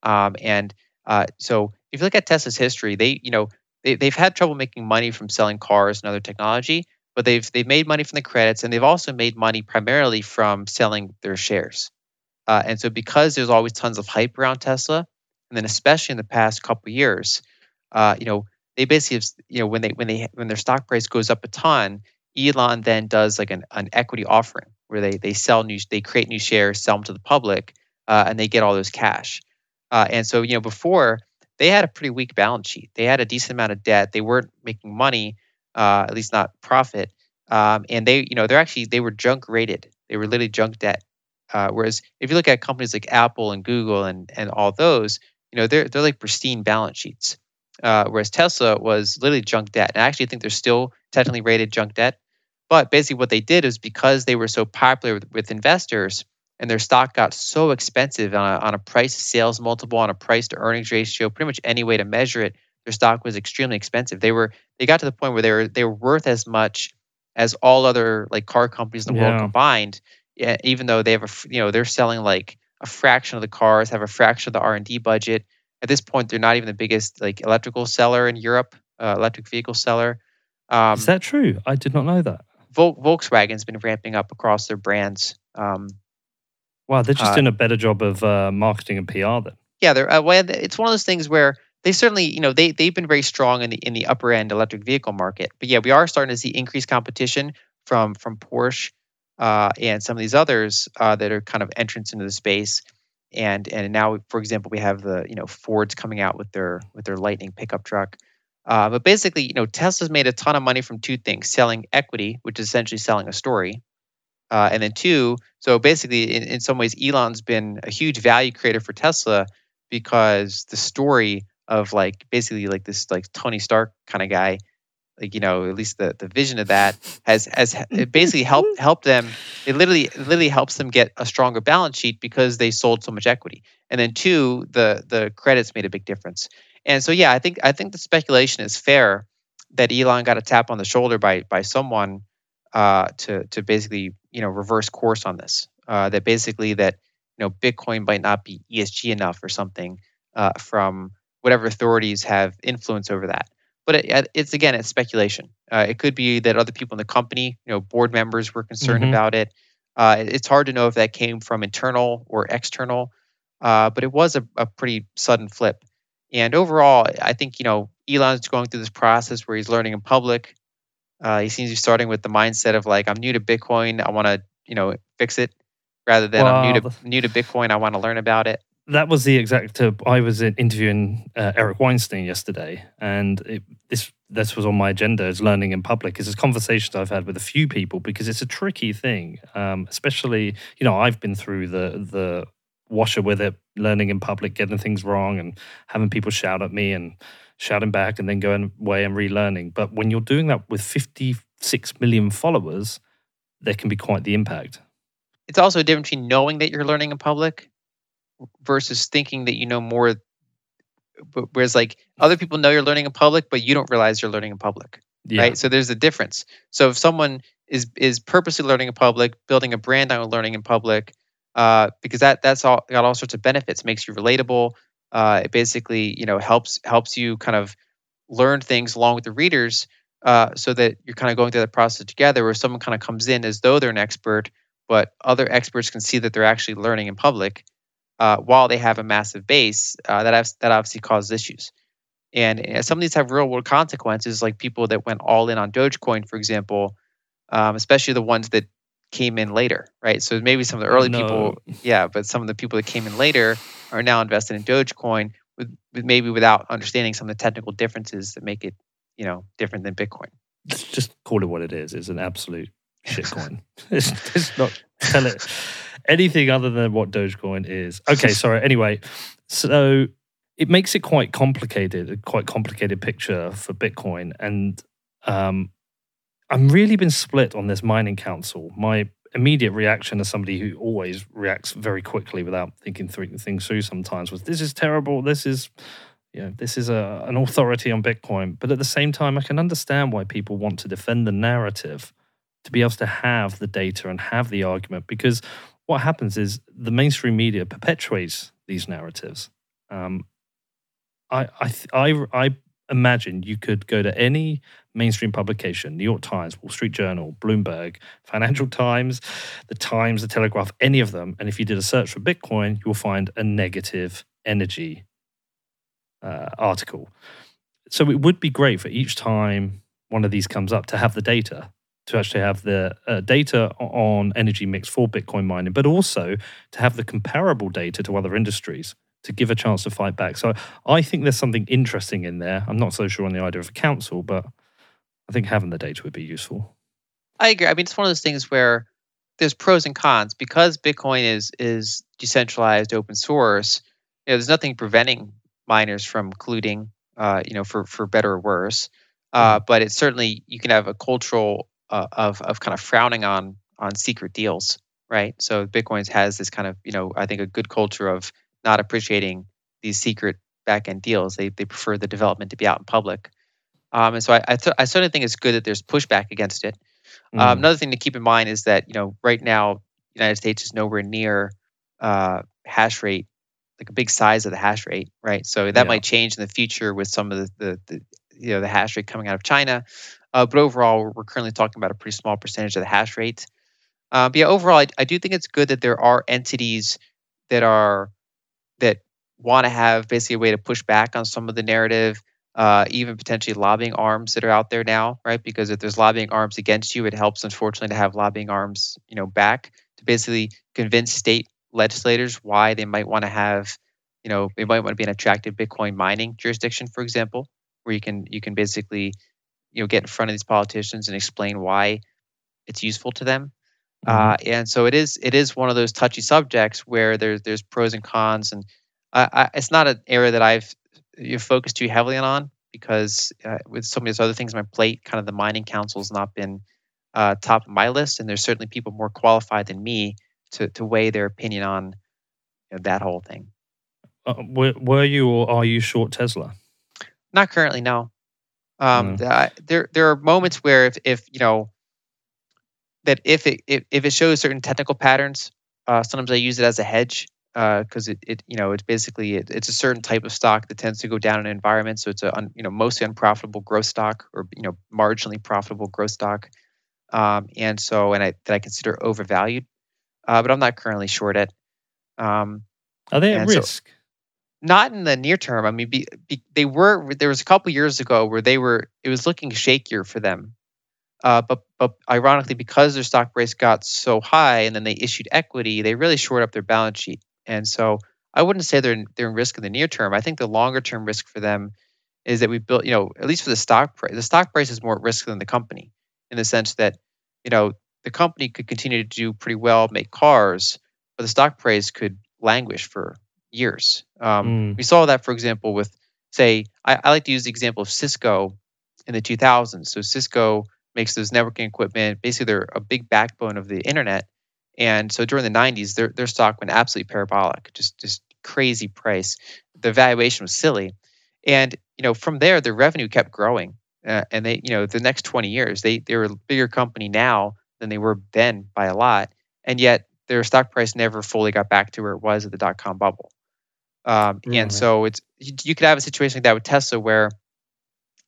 Um, and uh, so if you look at Tesla's history, they you know they, they've had trouble making money from selling cars and other technology, but they've they've made money from the credits, and they've also made money primarily from selling their shares. Uh, and so because there's always tons of hype around Tesla, and then especially in the past couple years, uh, you know they basically have, you know when they when they when their stock price goes up a ton, Elon then does like an, an equity offering where they they sell new they create new shares, sell them to the public, uh, and they get all those cash. Uh, and so you know before they had a pretty weak balance sheet. They had a decent amount of debt. They weren't making money, uh, at least not profit. Um, and they you know they're actually they were junk rated. They were literally junk debt. Uh, whereas if you look at companies like Apple and Google and and all those, you know they're they're like pristine balance sheets. Uh, whereas Tesla was literally junk debt. And I actually think they're still technically rated junk debt. But basically, what they did is because they were so popular with, with investors and their stock got so expensive on a, on a price sales multiple, on a price to earnings ratio, pretty much any way to measure it, their stock was extremely expensive. They were they got to the point where they were they were worth as much as all other like car companies in the yeah. world combined. Yeah, even though they have a you know they're selling like a fraction of the cars, have a fraction of the R and D budget. At this point, they're not even the biggest like electrical seller in Europe, uh, electric vehicle seller. Um, Is that true? I did not know that. Vol- Volkswagen's been ramping up across their brands. Um, wow, they're just uh, doing a better job of uh, marketing and PR then. Yeah, they're. Uh, well, it's one of those things where they certainly, you know, they they've been very strong in the in the upper end electric vehicle market. But yeah, we are starting to see increased competition from from Porsche uh, and some of these others uh, that are kind of entrants into the space. And and now, for example, we have the you know Fords coming out with their with their Lightning pickup truck. Uh, but basically, you know, Tesla's made a ton of money from two things: selling equity, which is essentially selling a story, uh, and then two. So basically, in, in some ways, Elon's been a huge value creator for Tesla because the story of like basically like this like Tony Stark kind of guy, like you know, at least the the vision of that has has it basically helped helped them. It literally literally helps them get a stronger balance sheet because they sold so much equity. And then two, the the credits made a big difference. And so, yeah, I think I think the speculation is fair that Elon got a tap on the shoulder by by someone uh, to to basically you know reverse course on this. Uh, that basically that you know Bitcoin might not be ESG enough or something uh, from whatever authorities have influence over that. But it, it's again, it's speculation. Uh, it could be that other people in the company, you know, board members were concerned mm-hmm. about it. Uh, it's hard to know if that came from internal or external, uh, but it was a, a pretty sudden flip. And overall, I think you know Elon's going through this process where he's learning in public. Uh, he seems to be starting with the mindset of like, I'm new to Bitcoin, I want to you know fix it, rather than well, I'm new to new to Bitcoin, I want to learn about it. That was the exact. Uh, I was interviewing uh, Eric Weinstein yesterday, and it, this this was on my agenda as learning in public. Is a conversation I've had with a few people because it's a tricky thing, um, especially you know I've been through the the washer with it, learning in public, getting things wrong, and having people shout at me and shouting back, and then going away and relearning. But when you're doing that with 56 million followers, there can be quite the impact. It's also a difference between knowing that you're learning in public versus thinking that you know more. Whereas, like other people know you're learning in public, but you don't realize you're learning in public, yeah. right? So there's a difference. So if someone is is purposely learning in public, building a brand on learning in public, uh, because that that's all got all sorts of benefits. Makes you relatable. Uh, it basically you know helps helps you kind of learn things along with the readers, uh, so that you're kind of going through that process together. Where someone kind of comes in as though they're an expert, but other experts can see that they're actually learning in public, uh, while they have a massive base. Uh, that that obviously causes issues. And uh, some of these have real world consequences, like people that went all in on Dogecoin, for example, um, especially the ones that came in later, right? So maybe some of the early no. people, yeah, but some of the people that came in later are now invested in Dogecoin with, with maybe without understanding some of the technical differences that make it, you know, different than Bitcoin. Just call it what it is. It's an absolute shitcoin. it's, it's not tell it anything other than what Dogecoin is. Okay, sorry. Anyway, so it makes it quite complicated, a quite complicated picture for Bitcoin, and um, I'm really been split on this mining council. My immediate reaction as somebody who always reacts very quickly without thinking through things through sometimes was this is terrible. This is you know this is a, an authority on bitcoin. But at the same time i can understand why people want to defend the narrative to be able to have the data and have the argument because what happens is the mainstream media perpetuates these narratives. Um, I, I, I, I imagine you could go to any mainstream publication, New York Times, Wall Street Journal, Bloomberg, Financial Times, The Times, The Telegraph, any of them. And if you did a search for Bitcoin, you'll find a negative energy uh, article. So it would be great for each time one of these comes up to have the data to actually have the uh, data on energy mix for Bitcoin mining, but also to have the comparable data to other industries to give a chance to fight back. So I think there's something interesting in there. I'm not so sure on the idea of a council, but I think having the data would be useful. I agree. I mean, it's one of those things where there's pros and cons because Bitcoin is is decentralized, open source. You know, there's nothing preventing miners from colluding. Uh, you know, for for better or worse. Uh, mm-hmm. but it's certainly you can have a cultural uh, of of kind of frowning on on secret deals, right? So Bitcoin has this kind of you know I think a good culture of not appreciating these secret back end deals. They they prefer the development to be out in public. Um, and so I I, th- I, certainly think it's good that there's pushback against it. Um, mm. Um, another thing to keep in mind is that you know right now the United States is nowhere near uh, hash rate, like a big size of the hash rate, right? So that yeah. might change in the future with some of the, the, the you know the hash rate coming out of China. Uh, but overall, we're currently talking about a pretty small percentage of the hash rate. Uh, but yeah, overall, I, I do think it's good that there are entities that are that want to have basically a way to push back on some of the narrative, uh, even potentially lobbying arms that are out there now, right? Because if there's lobbying arms against you, it helps, unfortunately, to have lobbying arms, you know, back to basically convince state legislators why they might want to have, you know, they might want to be an attractive Bitcoin mining jurisdiction, for example, where you can you can basically you know get in front of these politicians and explain why it's useful to them. Mm-hmm. Uh, and so it is it is one of those touchy subjects where there's there's pros and cons, and I, I, it's not an area that I've you focused too heavily on because uh, with so many other things on my plate, kind of the mining council has not been uh, top of my list, and there's certainly people more qualified than me to to weigh their opinion on you know, that whole thing. Uh, were, were you or are you short Tesla? Not currently, no. Um, mm. there there are moments where if if you know that if it if, if it shows certain technical patterns, uh, sometimes I use it as a hedge because uh, it, it you know it's basically it, it's a certain type of stock that tends to go down in an environment. So it's a un, you know mostly unprofitable growth stock or you know marginally profitable growth stock, um, and so and I that I consider overvalued, uh, but I'm not currently short it. Um, Are they at risk? So, not in the near term. I mean, be, be, they were. There was a couple years ago where they were. It was looking shakier for them, uh, but but ironically, because their stock price got so high, and then they issued equity, they really shored up their balance sheet. And so, I wouldn't say they're they're in risk in the near term. I think the longer term risk for them is that we built. You know, at least for the stock price, the stock price is more at risk than the company, in the sense that you know the company could continue to do pretty well, make cars, but the stock price could languish for years. Um, mm. We saw that, for example, with say I, I, like to use the example of Cisco in the 2000s. So Cisco makes those networking equipment. Basically, they're a big backbone of the internet. And so during the 90s, their their stock went absolutely parabolic, just just crazy price. The valuation was silly, and you know from there, the revenue kept growing. Uh, and they, you know, the next 20 years, they they're a bigger company now than they were then by a lot, and yet their stock price never fully got back to where it was at the dot com bubble. Um, mm-hmm. And so it's you, you, could have a situation like that with Tesla where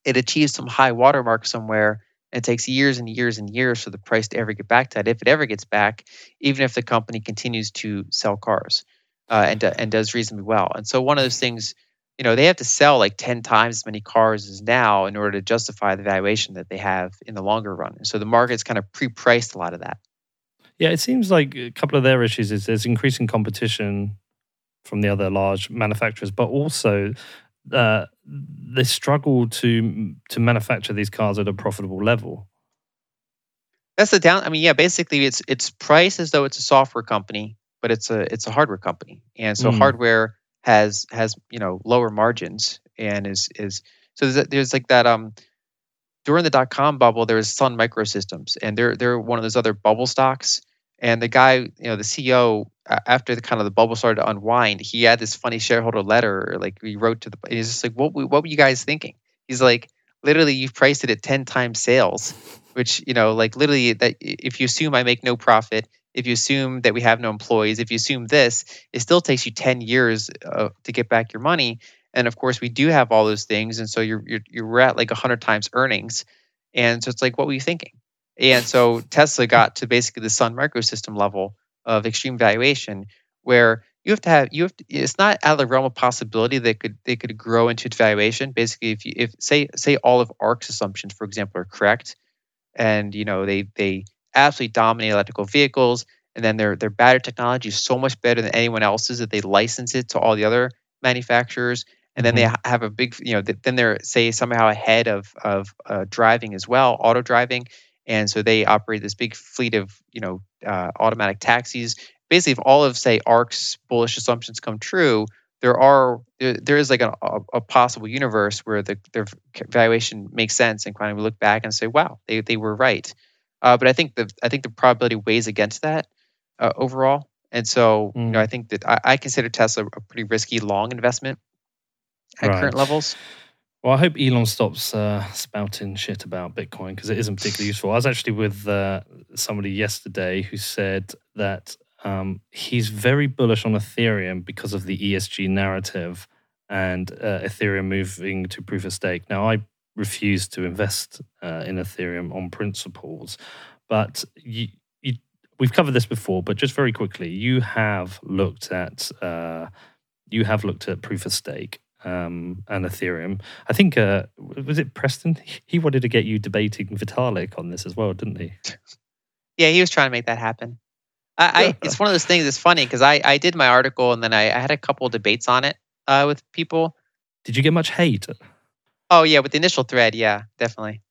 it achieves some high watermark somewhere and it takes years and years and years for the price to ever get back to that. If it ever gets back, even if the company continues to sell cars uh, and and does reasonably well. And so one of those things, you know, they have to sell like ten times as many cars as now in order to justify the valuation that they have in the longer run. And so the market's kind of pre-priced a lot of that. Yeah, it seems like a couple of their issues is there's increasing competition from the other large manufacturers, but also uh, they struggle to to manufacture these cars at a profitable level. That's the down. I mean, yeah, basically, it's it's priced as though it's a software company, but it's a it's a hardware company, and so mm. hardware has has you know lower margins and is is so there's, there's like that um during the dot com bubble there was Sun Microsystems and they're they're one of those other bubble stocks and the guy, you know, the CEO, after the kind of the bubble started to unwind, he had this funny shareholder letter, like he wrote to the. He's just like, "What? What were you guys thinking?" He's like, "Literally, you've priced it at ten times sales, which you know, like literally, that if you assume I make no profit, if you assume that we have no employees, if you assume this, it still takes you ten years uh, to get back your money. And of course, we do have all those things, and so you're you're you're at like hundred times earnings, and so it's like, what were you thinking? And so Tesla got to basically the Sun microsystem level of extreme valuation where you have to have you have to, it's not out of the realm of possibility that could they could grow into its valuation. Basically, if you if say say all of ARK's assumptions, for example, are correct, and you know they they absolutely dominate electrical vehicles and then their their battery technology is so much better than anyone else's that they license it to all the other manufacturers and then mm-hmm. they have a big you know then they're say somehow ahead of of uh, driving as well auto driving and so they operate this big fleet of you know uh, automatic taxis basically if all of say ARK's bullish assumptions come true there are there is like a, a, possible universe where the their valuation makes sense and kind of we look back and say wow they, they were right uh, but i think the i think the probability weighs against that uh, overall and so mm. you know mm. i think that I, I, consider tesla a pretty risky long investment at right. current levels well, I hope Elon stops uh, spouting shit about Bitcoin because it isn't particularly useful. I was actually with uh, somebody yesterday who said that um, he's very bullish on Ethereum because of the ESG narrative and uh, Ethereum moving to proof of stake. Now, I refuse to invest uh, in Ethereum on principles, but you, you, we've covered this before. But just very quickly, you have looked at uh, you have looked at proof of stake um, and Ethereum. I think uh, was it Preston? He wanted to get you debating Vitalik on this as well, didn't he? Yeah, he was trying to make that happen. I, I it's one of those things. It's funny because I I did my article and then I, I had a couple debates on it uh, with people. Did you get much hate? Oh yeah, with the initial thread, yeah, definitely.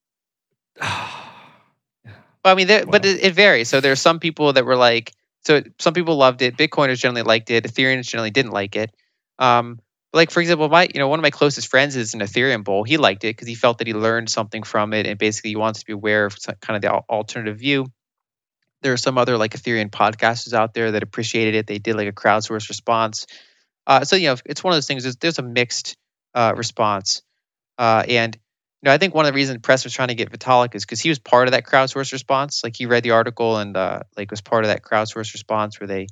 Well, I mean, there, wow. but it, it, varies. So there are some people that were like, so some people loved it. Bitcoiners generally liked it. Ethereans generally didn't like it. Um, like for example, my you know one of my closest friends is an Ethereum bull. He liked it because he felt that he learned something from it, and basically he wants to be aware of kind of the alternative view there are some other like Ethereum podcasters out there that appreciated it. They did like a crowdsourced response. Uh, so you know, it's one of those things. There's, there's a mixed uh, response, uh, and you know, I think one of the reasons press was trying to get Vitalik is because he was part of that crowdsourced response. Like he read the article and uh, like was part of that crowdsourced response where they,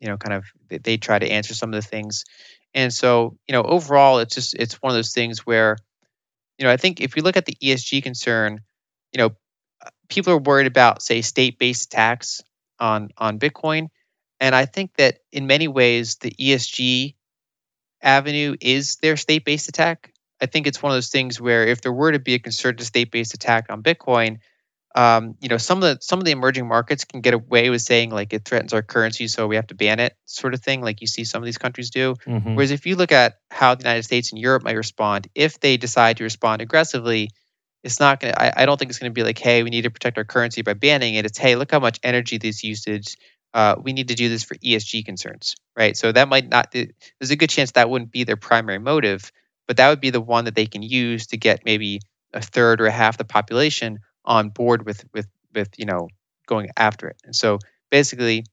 you know, kind of they, they try to answer some of the things. And so you know, overall, it's just it's one of those things where, you know, I think if you look at the ESG concern, you know, people are worried about, say, state-based attacks on on Bitcoin, and I think that in many ways the ESG avenue is their state-based attack. I think it's one of those things where if there were to be a concerted state-based attack on Bitcoin, um, you know, some of the some of the emerging markets can get away with saying like it threatens our currency, so we have to ban it, sort of thing, like you see some of these countries do. Mm-hmm. Whereas if you look at how the United States and Europe might respond, if they decide to respond aggressively, it's not going to, I don't think it's going to be like, hey, we need to protect our currency by banning it. It's, hey, look how much energy this usage. Uh, we need to do this for ESG concerns, right? So that might not, there's a good chance that wouldn't be their primary motive, but that would be the one that they can use to get maybe a third or a half the population on board with, with, with, you know, going after it. And so basically,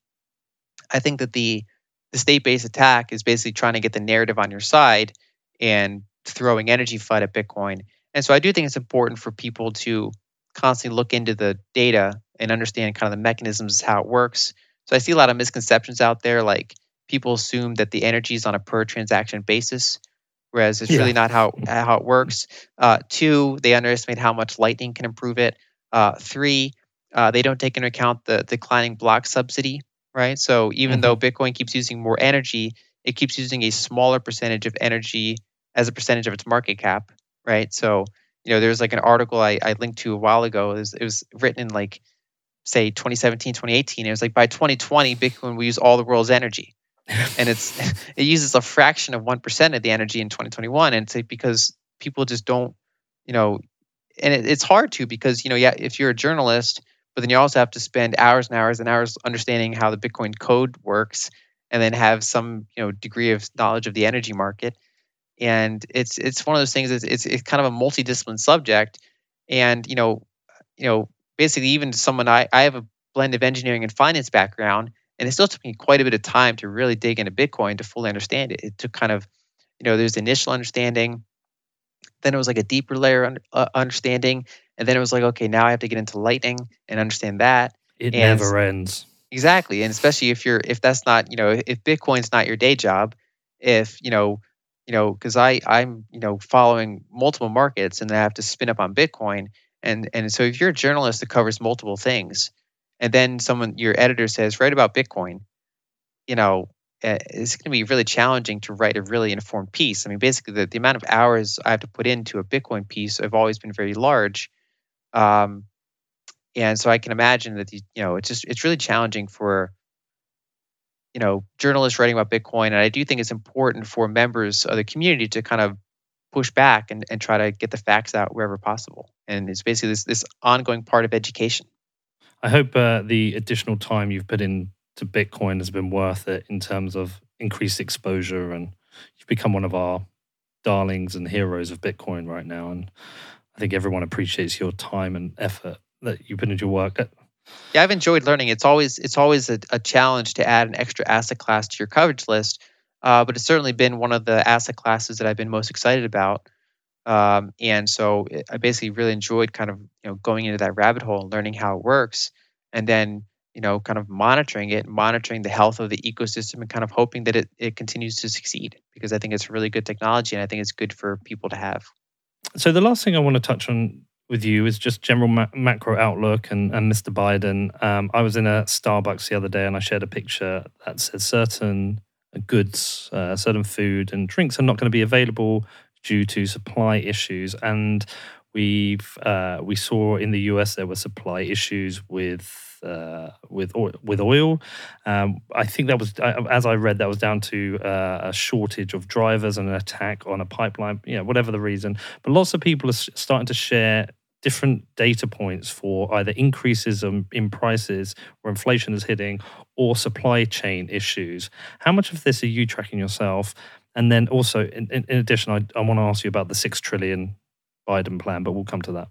I think that the, the state-based attack is basically trying to get the narrative on your side and throwing energy FUD at Bitcoin and so I do think it's important for people to constantly look into the data and understand kind of the mechanisms, how it works. So I see a lot of misconceptions out there, like people assume that the energy is on a per transaction basis, whereas it's yeah. really not how how it works. Uh, two, they underestimate how much Lightning can improve it. Uh, three, uh, they don't take into account the declining block subsidy, right? So even mm-hmm. though Bitcoin keeps using more energy, it keeps using a smaller percentage of energy as a percentage of its market cap right? So, you know, there's like an article I, I linked to a while ago. It was, it was written in like, say, 2017, 2018. It was like by 2020, Bitcoin will use all the world's energy. And it's it uses a fraction of 1% of the energy in 2021. And it's because people just don't, you know, and it, it's hard to because, you know, yeah, if you're a journalist, but then you also have to spend hours and hours and hours understanding how the Bitcoin code works and then have some, you know, degree of knowledge of the energy market and it's it's one of those things. It's it's, it's kind of a multidiscipline subject, and you know, you know, basically even someone I I have a blend of engineering and finance background, and it still took me quite a bit of time to really dig into Bitcoin to fully understand it. It took kind of, you know, there's initial understanding, then it was like a deeper layer uh, understanding, and then it was like, okay, now I have to get into Lightning and understand that. It and never ends. Exactly, and especially if you're if that's not you know if Bitcoin's not your day job, if you know you know, because I I'm you know following multiple markets and I have to spin up on Bitcoin, and and so if you're a journalist that covers multiple things, and then someone your editor says write about Bitcoin, you know, eh, it's going to be really challenging to write a really informed piece. I mean, basically the, the amount of hours I have to put into a Bitcoin piece have always been very large. Um, and so I can imagine that you know it's just it's really challenging for you know journalists writing about Bitcoin, and I do think it's important for members of the community to kind of push back and, and try to get the facts out wherever possible. And it's basically this this ongoing part of education. I hope uh, the additional time you've put into Bitcoin has been worth it in terms of increased exposure, and you've become one of our darlings and heroes of Bitcoin right now. And I think everyone appreciates your time and effort that you put into your work. Yeah, I've enjoyed learning. It's always it's always a, a challenge to add an extra asset class to your coverage list uh, but it's certainly been one of the asset classes that I've been most excited about. Um, and so it, I basically really enjoyed kind of you know going into that rabbit hole and learning how it works, and then you know kind of monitoring it, monitoring the health of the ecosystem, and kind of hoping that it, it continues to succeed because I think it's really good technology and I think it's good for people to have. So the last thing I want to touch on with you is just general ma- macro outlook and, and Mr. Biden. Um, I was in a Starbucks the other day and I shared a picture that said certain goods, uh, certain food and drinks are not going to be available due to supply issues. And we've uh, we saw in the US there were supply issues with. Uh, with oil, with oil, um, I think that was as I read that was down to uh, a shortage of drivers and an attack on a pipeline. You know, whatever the reason, but lots of people are starting to share different data points for either increases in prices where inflation is hitting or supply chain issues. How much of this are you tracking yourself? And then also, in, in, in addition, I, I want to ask you about the six trillion Biden plan, but we'll come to that.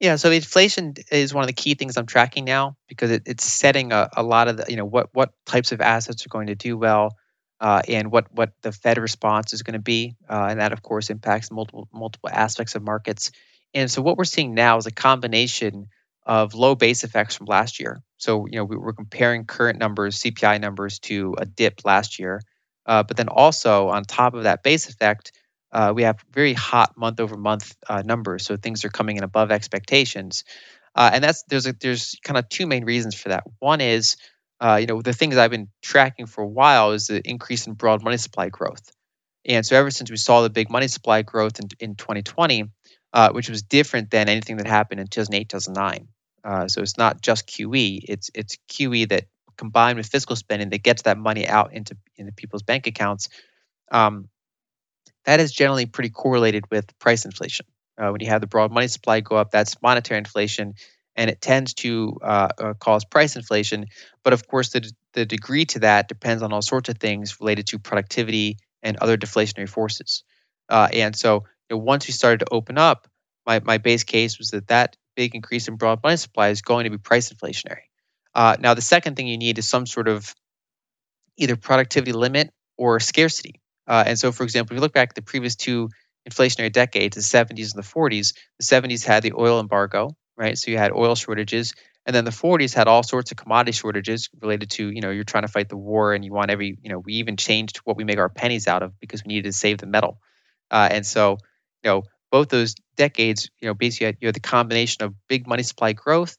Yeah, so inflation is one of the key things I'm tracking now because it, it's setting a, a lot of the, you know, what what types of assets are going to do well, uh, and what what the Fed response is going to be, uh, and that of course impacts multiple multiple aspects of markets. And so what we're seeing now is a combination of low base effects from last year. So, you know, we are comparing current numbers, CPI numbers, to a dip last year. Uh, but then also on top of that base effect, uh, we have very hot month over month uh, numbers. So things are coming in above expectations. Uh, and that's there's a, there's kind of two main reasons for that. One is, uh, you know, the things I've been tracking for a while is the increase in broad money supply growth. And so ever since we saw the big money supply growth in, in 2020, uh, which was different than anything that happened in 2008, 2009. Uh, so it's not just QE; it's it's QE that combined with fiscal spending that gets that money out into into people's bank accounts. Um, that is generally pretty correlated with price inflation. Uh, when you have the broad money supply go up, that's monetary inflation, and it tends to uh, uh cause price inflation. But of course, the the degree to that depends on all sorts of things related to productivity and other deflationary forces. Uh, and so you know, once we started to open up, my, my base case was that that big increase in broad money supply is going to be price inflationary. Uh, now, the second thing you need is some sort of either productivity limit or scarcity. Uh, and so, for example, if you look back at the previous two inflationary decades, the 70s and the 40s, the 70s had the oil embargo, right? So you had oil shortages. And then the 40s had all sorts of commodity shortages related to, you know, you're trying to fight the war and you want every, you know, we even changed what we make our pennies out of because we needed to save the metal. Uh, and so you know, both those decades, you know, basically you had the combination of big money supply growth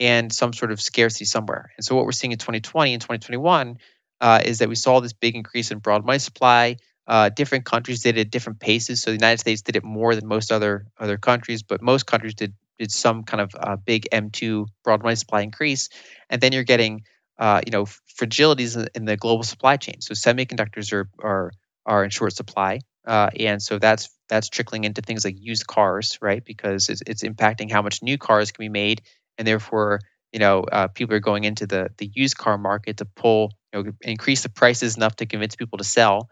and some sort of scarcity somewhere. And so what we're seeing in 2020 and 2021 uh, is that we saw this big increase in broad money supply. Uh, different countries did it at different paces. So the United States did it more than most other other countries, but most countries did did some kind of uh, big M2 broad money supply increase. And then you're getting, uh, you know, fragilities in the global supply chain. So semiconductors are are are in short supply, uh, and so that's that's trickling into things like used cars, right? Because it's, it's impacting how much new cars can be made, and therefore, you know, uh, people are going into the the used car market to pull, you know, increase the prices enough to convince people to sell.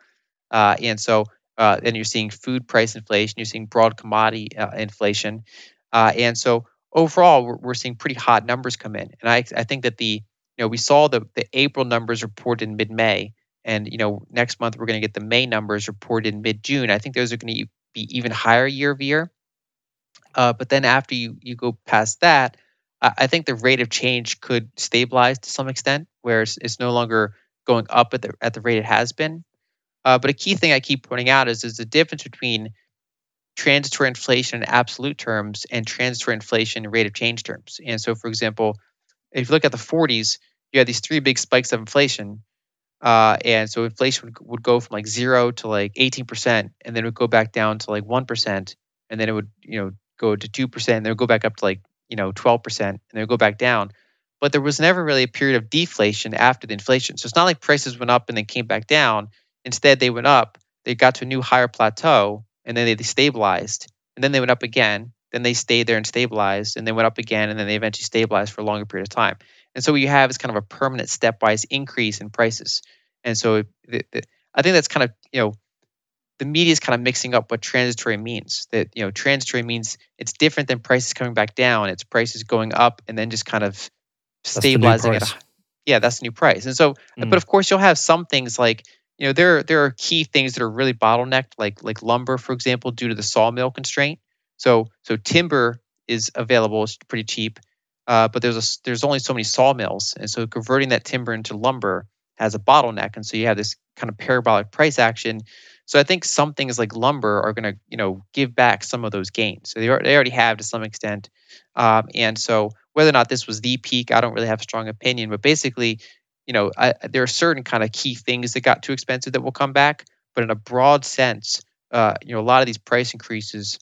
Uh, and so, uh, then you're seeing food price inflation, you're seeing broad commodity uh, inflation, uh, and so overall, we're, we're seeing pretty hot numbers come in. And I I think that the you know we saw the the April numbers reported in mid May. And you know, next month we're going to get the May numbers reported in mid June. I think those are going to be even higher year over year. Uh, but then after you you go past that, I, think the rate of change could stabilize to some extent, where it's, it's no longer going up at the at the rate it has been. Uh, but a key thing I keep pointing out is is the difference between transitory inflation in absolute terms and transitory inflation in rate of change terms. And so, for example, if you look at the 40s, you had these three big spikes of inflation. Uh, and so inflation would, would go from like zero to like 18%, and then it would go back down to like 1%, and then it would, you know, go to 2%, and then it would go back up to like you know 12% and they would go back down. But there was never really a period of deflation after the inflation. So it's not like prices went up and then came back down. Instead they went up they got to a new higher plateau and then they stabilized and then they went up again then they stayed there and stabilized and they went up again and then they eventually stabilized for a longer period of time. And so what you have is kind of a permanent stepwise increase in prices. And so i think that's kind of you know the media is kind of mixing up what transitory means. That you know, transitory means it's different than prices coming back down. It's prices going up and then just kind of stabilizing it. Yeah, that's the new price. And so, mm. but of course, you'll have some things like you know there there are key things that are really bottlenecked, like like lumber, for example, due to the sawmill constraint. So so timber is available, it's pretty cheap, uh, but there's a there's only so many sawmills, and so converting that timber into lumber has a bottleneck, and so you have this kind of parabolic price action so I think some things like lumber are going to, you know, give back some of those gains. So they, are, they already have to some extent. Um, and so whether or not this was the peak, I don't really have a strong opinion. But basically, you know, I, there are certain kind of key things that got too expensive that will come back. But in a broad sense, uh, you know, a lot of these price increases,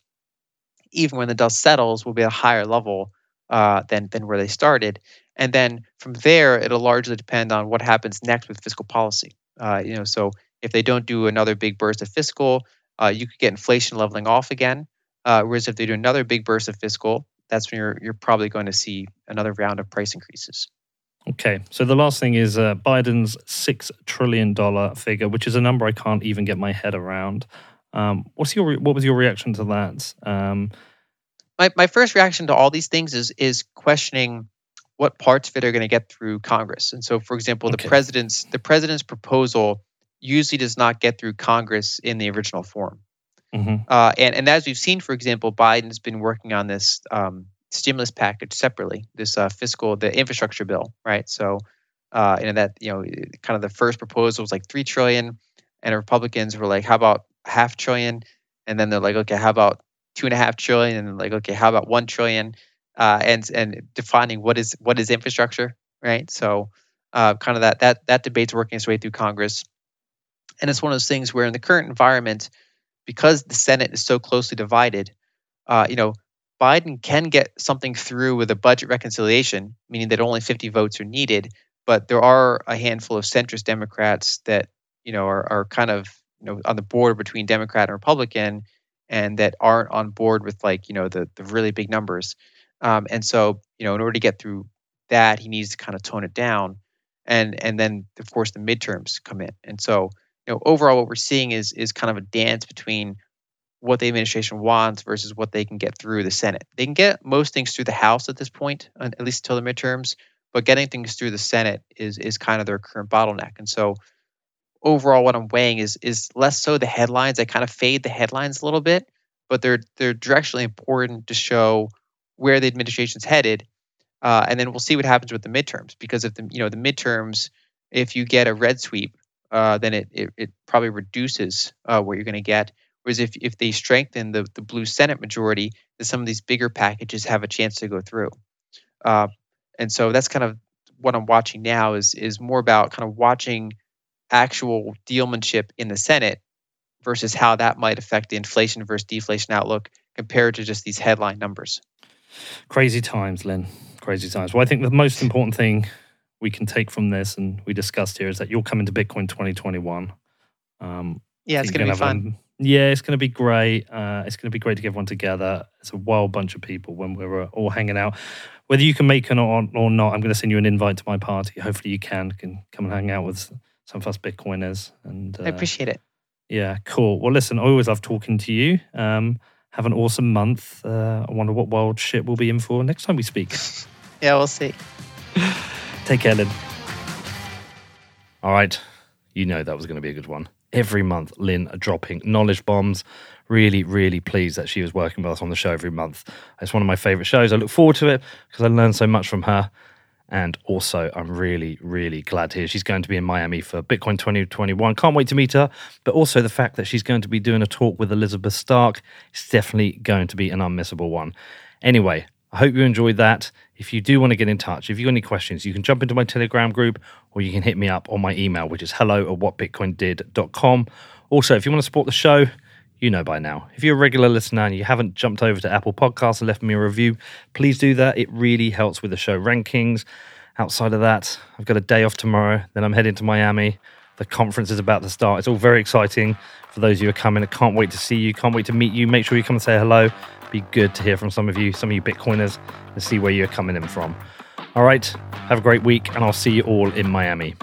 even when the dust settles, will be at a higher level uh, than than where they started. And then from there, it'll largely depend on what happens next with fiscal policy. Uh, you know, so if they don't do another big burst of fiscal, uh, you could get inflation leveling off again. Uh, whereas if they do another big burst of fiscal, that's when you're you're probably going to see another round of price increases. Okay, so the last thing is uh, Biden's six trillion dollar figure, which is a number I can't even get my head around. Um, what's your what was your reaction to that? Um, my my first reaction to all these things is is questioning what parts of it are going to get through Congress. And so, for example, okay. the president's the president's proposal usually does not get through Congress in the original form. Mm-hmm. Uh, and, and as we've seen, for example, Biden's been working on this um, stimulus package separately, this uh, fiscal, the infrastructure bill, right? So, uh, and that you know, kind of the first proposal was like three trillion, and Republicans were like, "How about half trillion? And then they're like, "Okay, how about two and a half trillion? And like, "Okay, how about one trillion? Uh, and and defining what is what is infrastructure, right? So, uh, kind of that that that debate's working its way through Congress. And it's one of those things where in the current environment, because the Senate is so closely divided, uh, you know, Biden can get something through with a budget reconciliation, meaning that only 50 votes are needed. But there are a handful of centrist Democrats that, you know, are, are kind of, you know, on the border between Democrat and Republican and that aren't on board with like, you know, the, the really big numbers. Um, and so, you know, in order to get through that, he needs to kind of tone it down. And and then of course the midterms come in. And so you know, overall, what we're seeing is is kind of a dance between what the administration wants versus what they can get through the Senate. They can get most things through the House at this point, at least until the midterms, but getting things through the Senate is is kind of their current bottleneck. And so, overall, what I'm weighing is is less so the headlines. I kind of fade the headlines a little bit, but they're they're directionally important to show where the administration's headed. Uh, and then we'll see what happens with the midterms because if the you know the midterms, if you get a red sweep, uh, then it, it, it, probably reduces uh, what you're going to get. Whereas if, if they strengthen the, the blue Senate majority, then some of these bigger packages have a chance to go through. Uh, and so that's kind of what I'm watching now is is more about kind of watching actual dealmanship in the Senate versus how that might affect the inflation versus deflation outlook compared to just these headline numbers. Crazy times, Lyn. Crazy times. Well, I think the most important thing we can take from this and we discussed here is that you'll come into Bitcoin 2021. Um, yeah, it's going to be fun. A, yeah, it's going to be great. Uh, it's going to be great to get everyone together. It's a wild bunch of people when we're all hanging out. Whether you can make it or, or not, I'm going to send you an invite to my party. Hopefully, you can can come and hang out with some of us Bitcoiners. And uh, I appreciate it. Yeah, cool. Well, listen, I always love talking to you. Um, have an awesome month. Uh, I wonder what wild shit we'll be in for next time we speak. yeah, we'll see. Take care, Lyn. All right. You know that was going to be a good one. Every month, Lyn dropping knowledge bombs. Really, really pleased that she was working with us on the show every month. It's one of my favorite shows. I look forward to it because I learned so much from her. And also, I'm really, really glad hear she's going to be in Miami for Bitcoin 2021. Can't wait to meet her. But also, the fact that she's going to be doing a talk with Elizabeth Stark is definitely going to be an unmissable one. Anyway, I hope you enjoyed that. If you do want to get in touch, if you've got any questions, you can jump into my Telegram group or you can hit me up on my email, which is hello at whatbitcoindid.com. Also, if you want to support the show, you know by now. If you're a regular listener and you haven't jumped over to Apple Podcasts and left me a review, please do that. It really helps with the show rankings. Outside of that, I've got a day off tomorrow. Then I'm heading to Miami. The conference is about to start. It's all very exciting for those of you who are coming. I can't wait to see you. Can't wait to meet you. Make sure you come and say hello. Be good to hear from some of you, some of you Bitcoiners, and see where you're coming in from. All right, have a great week, and I'll see you all in Miami.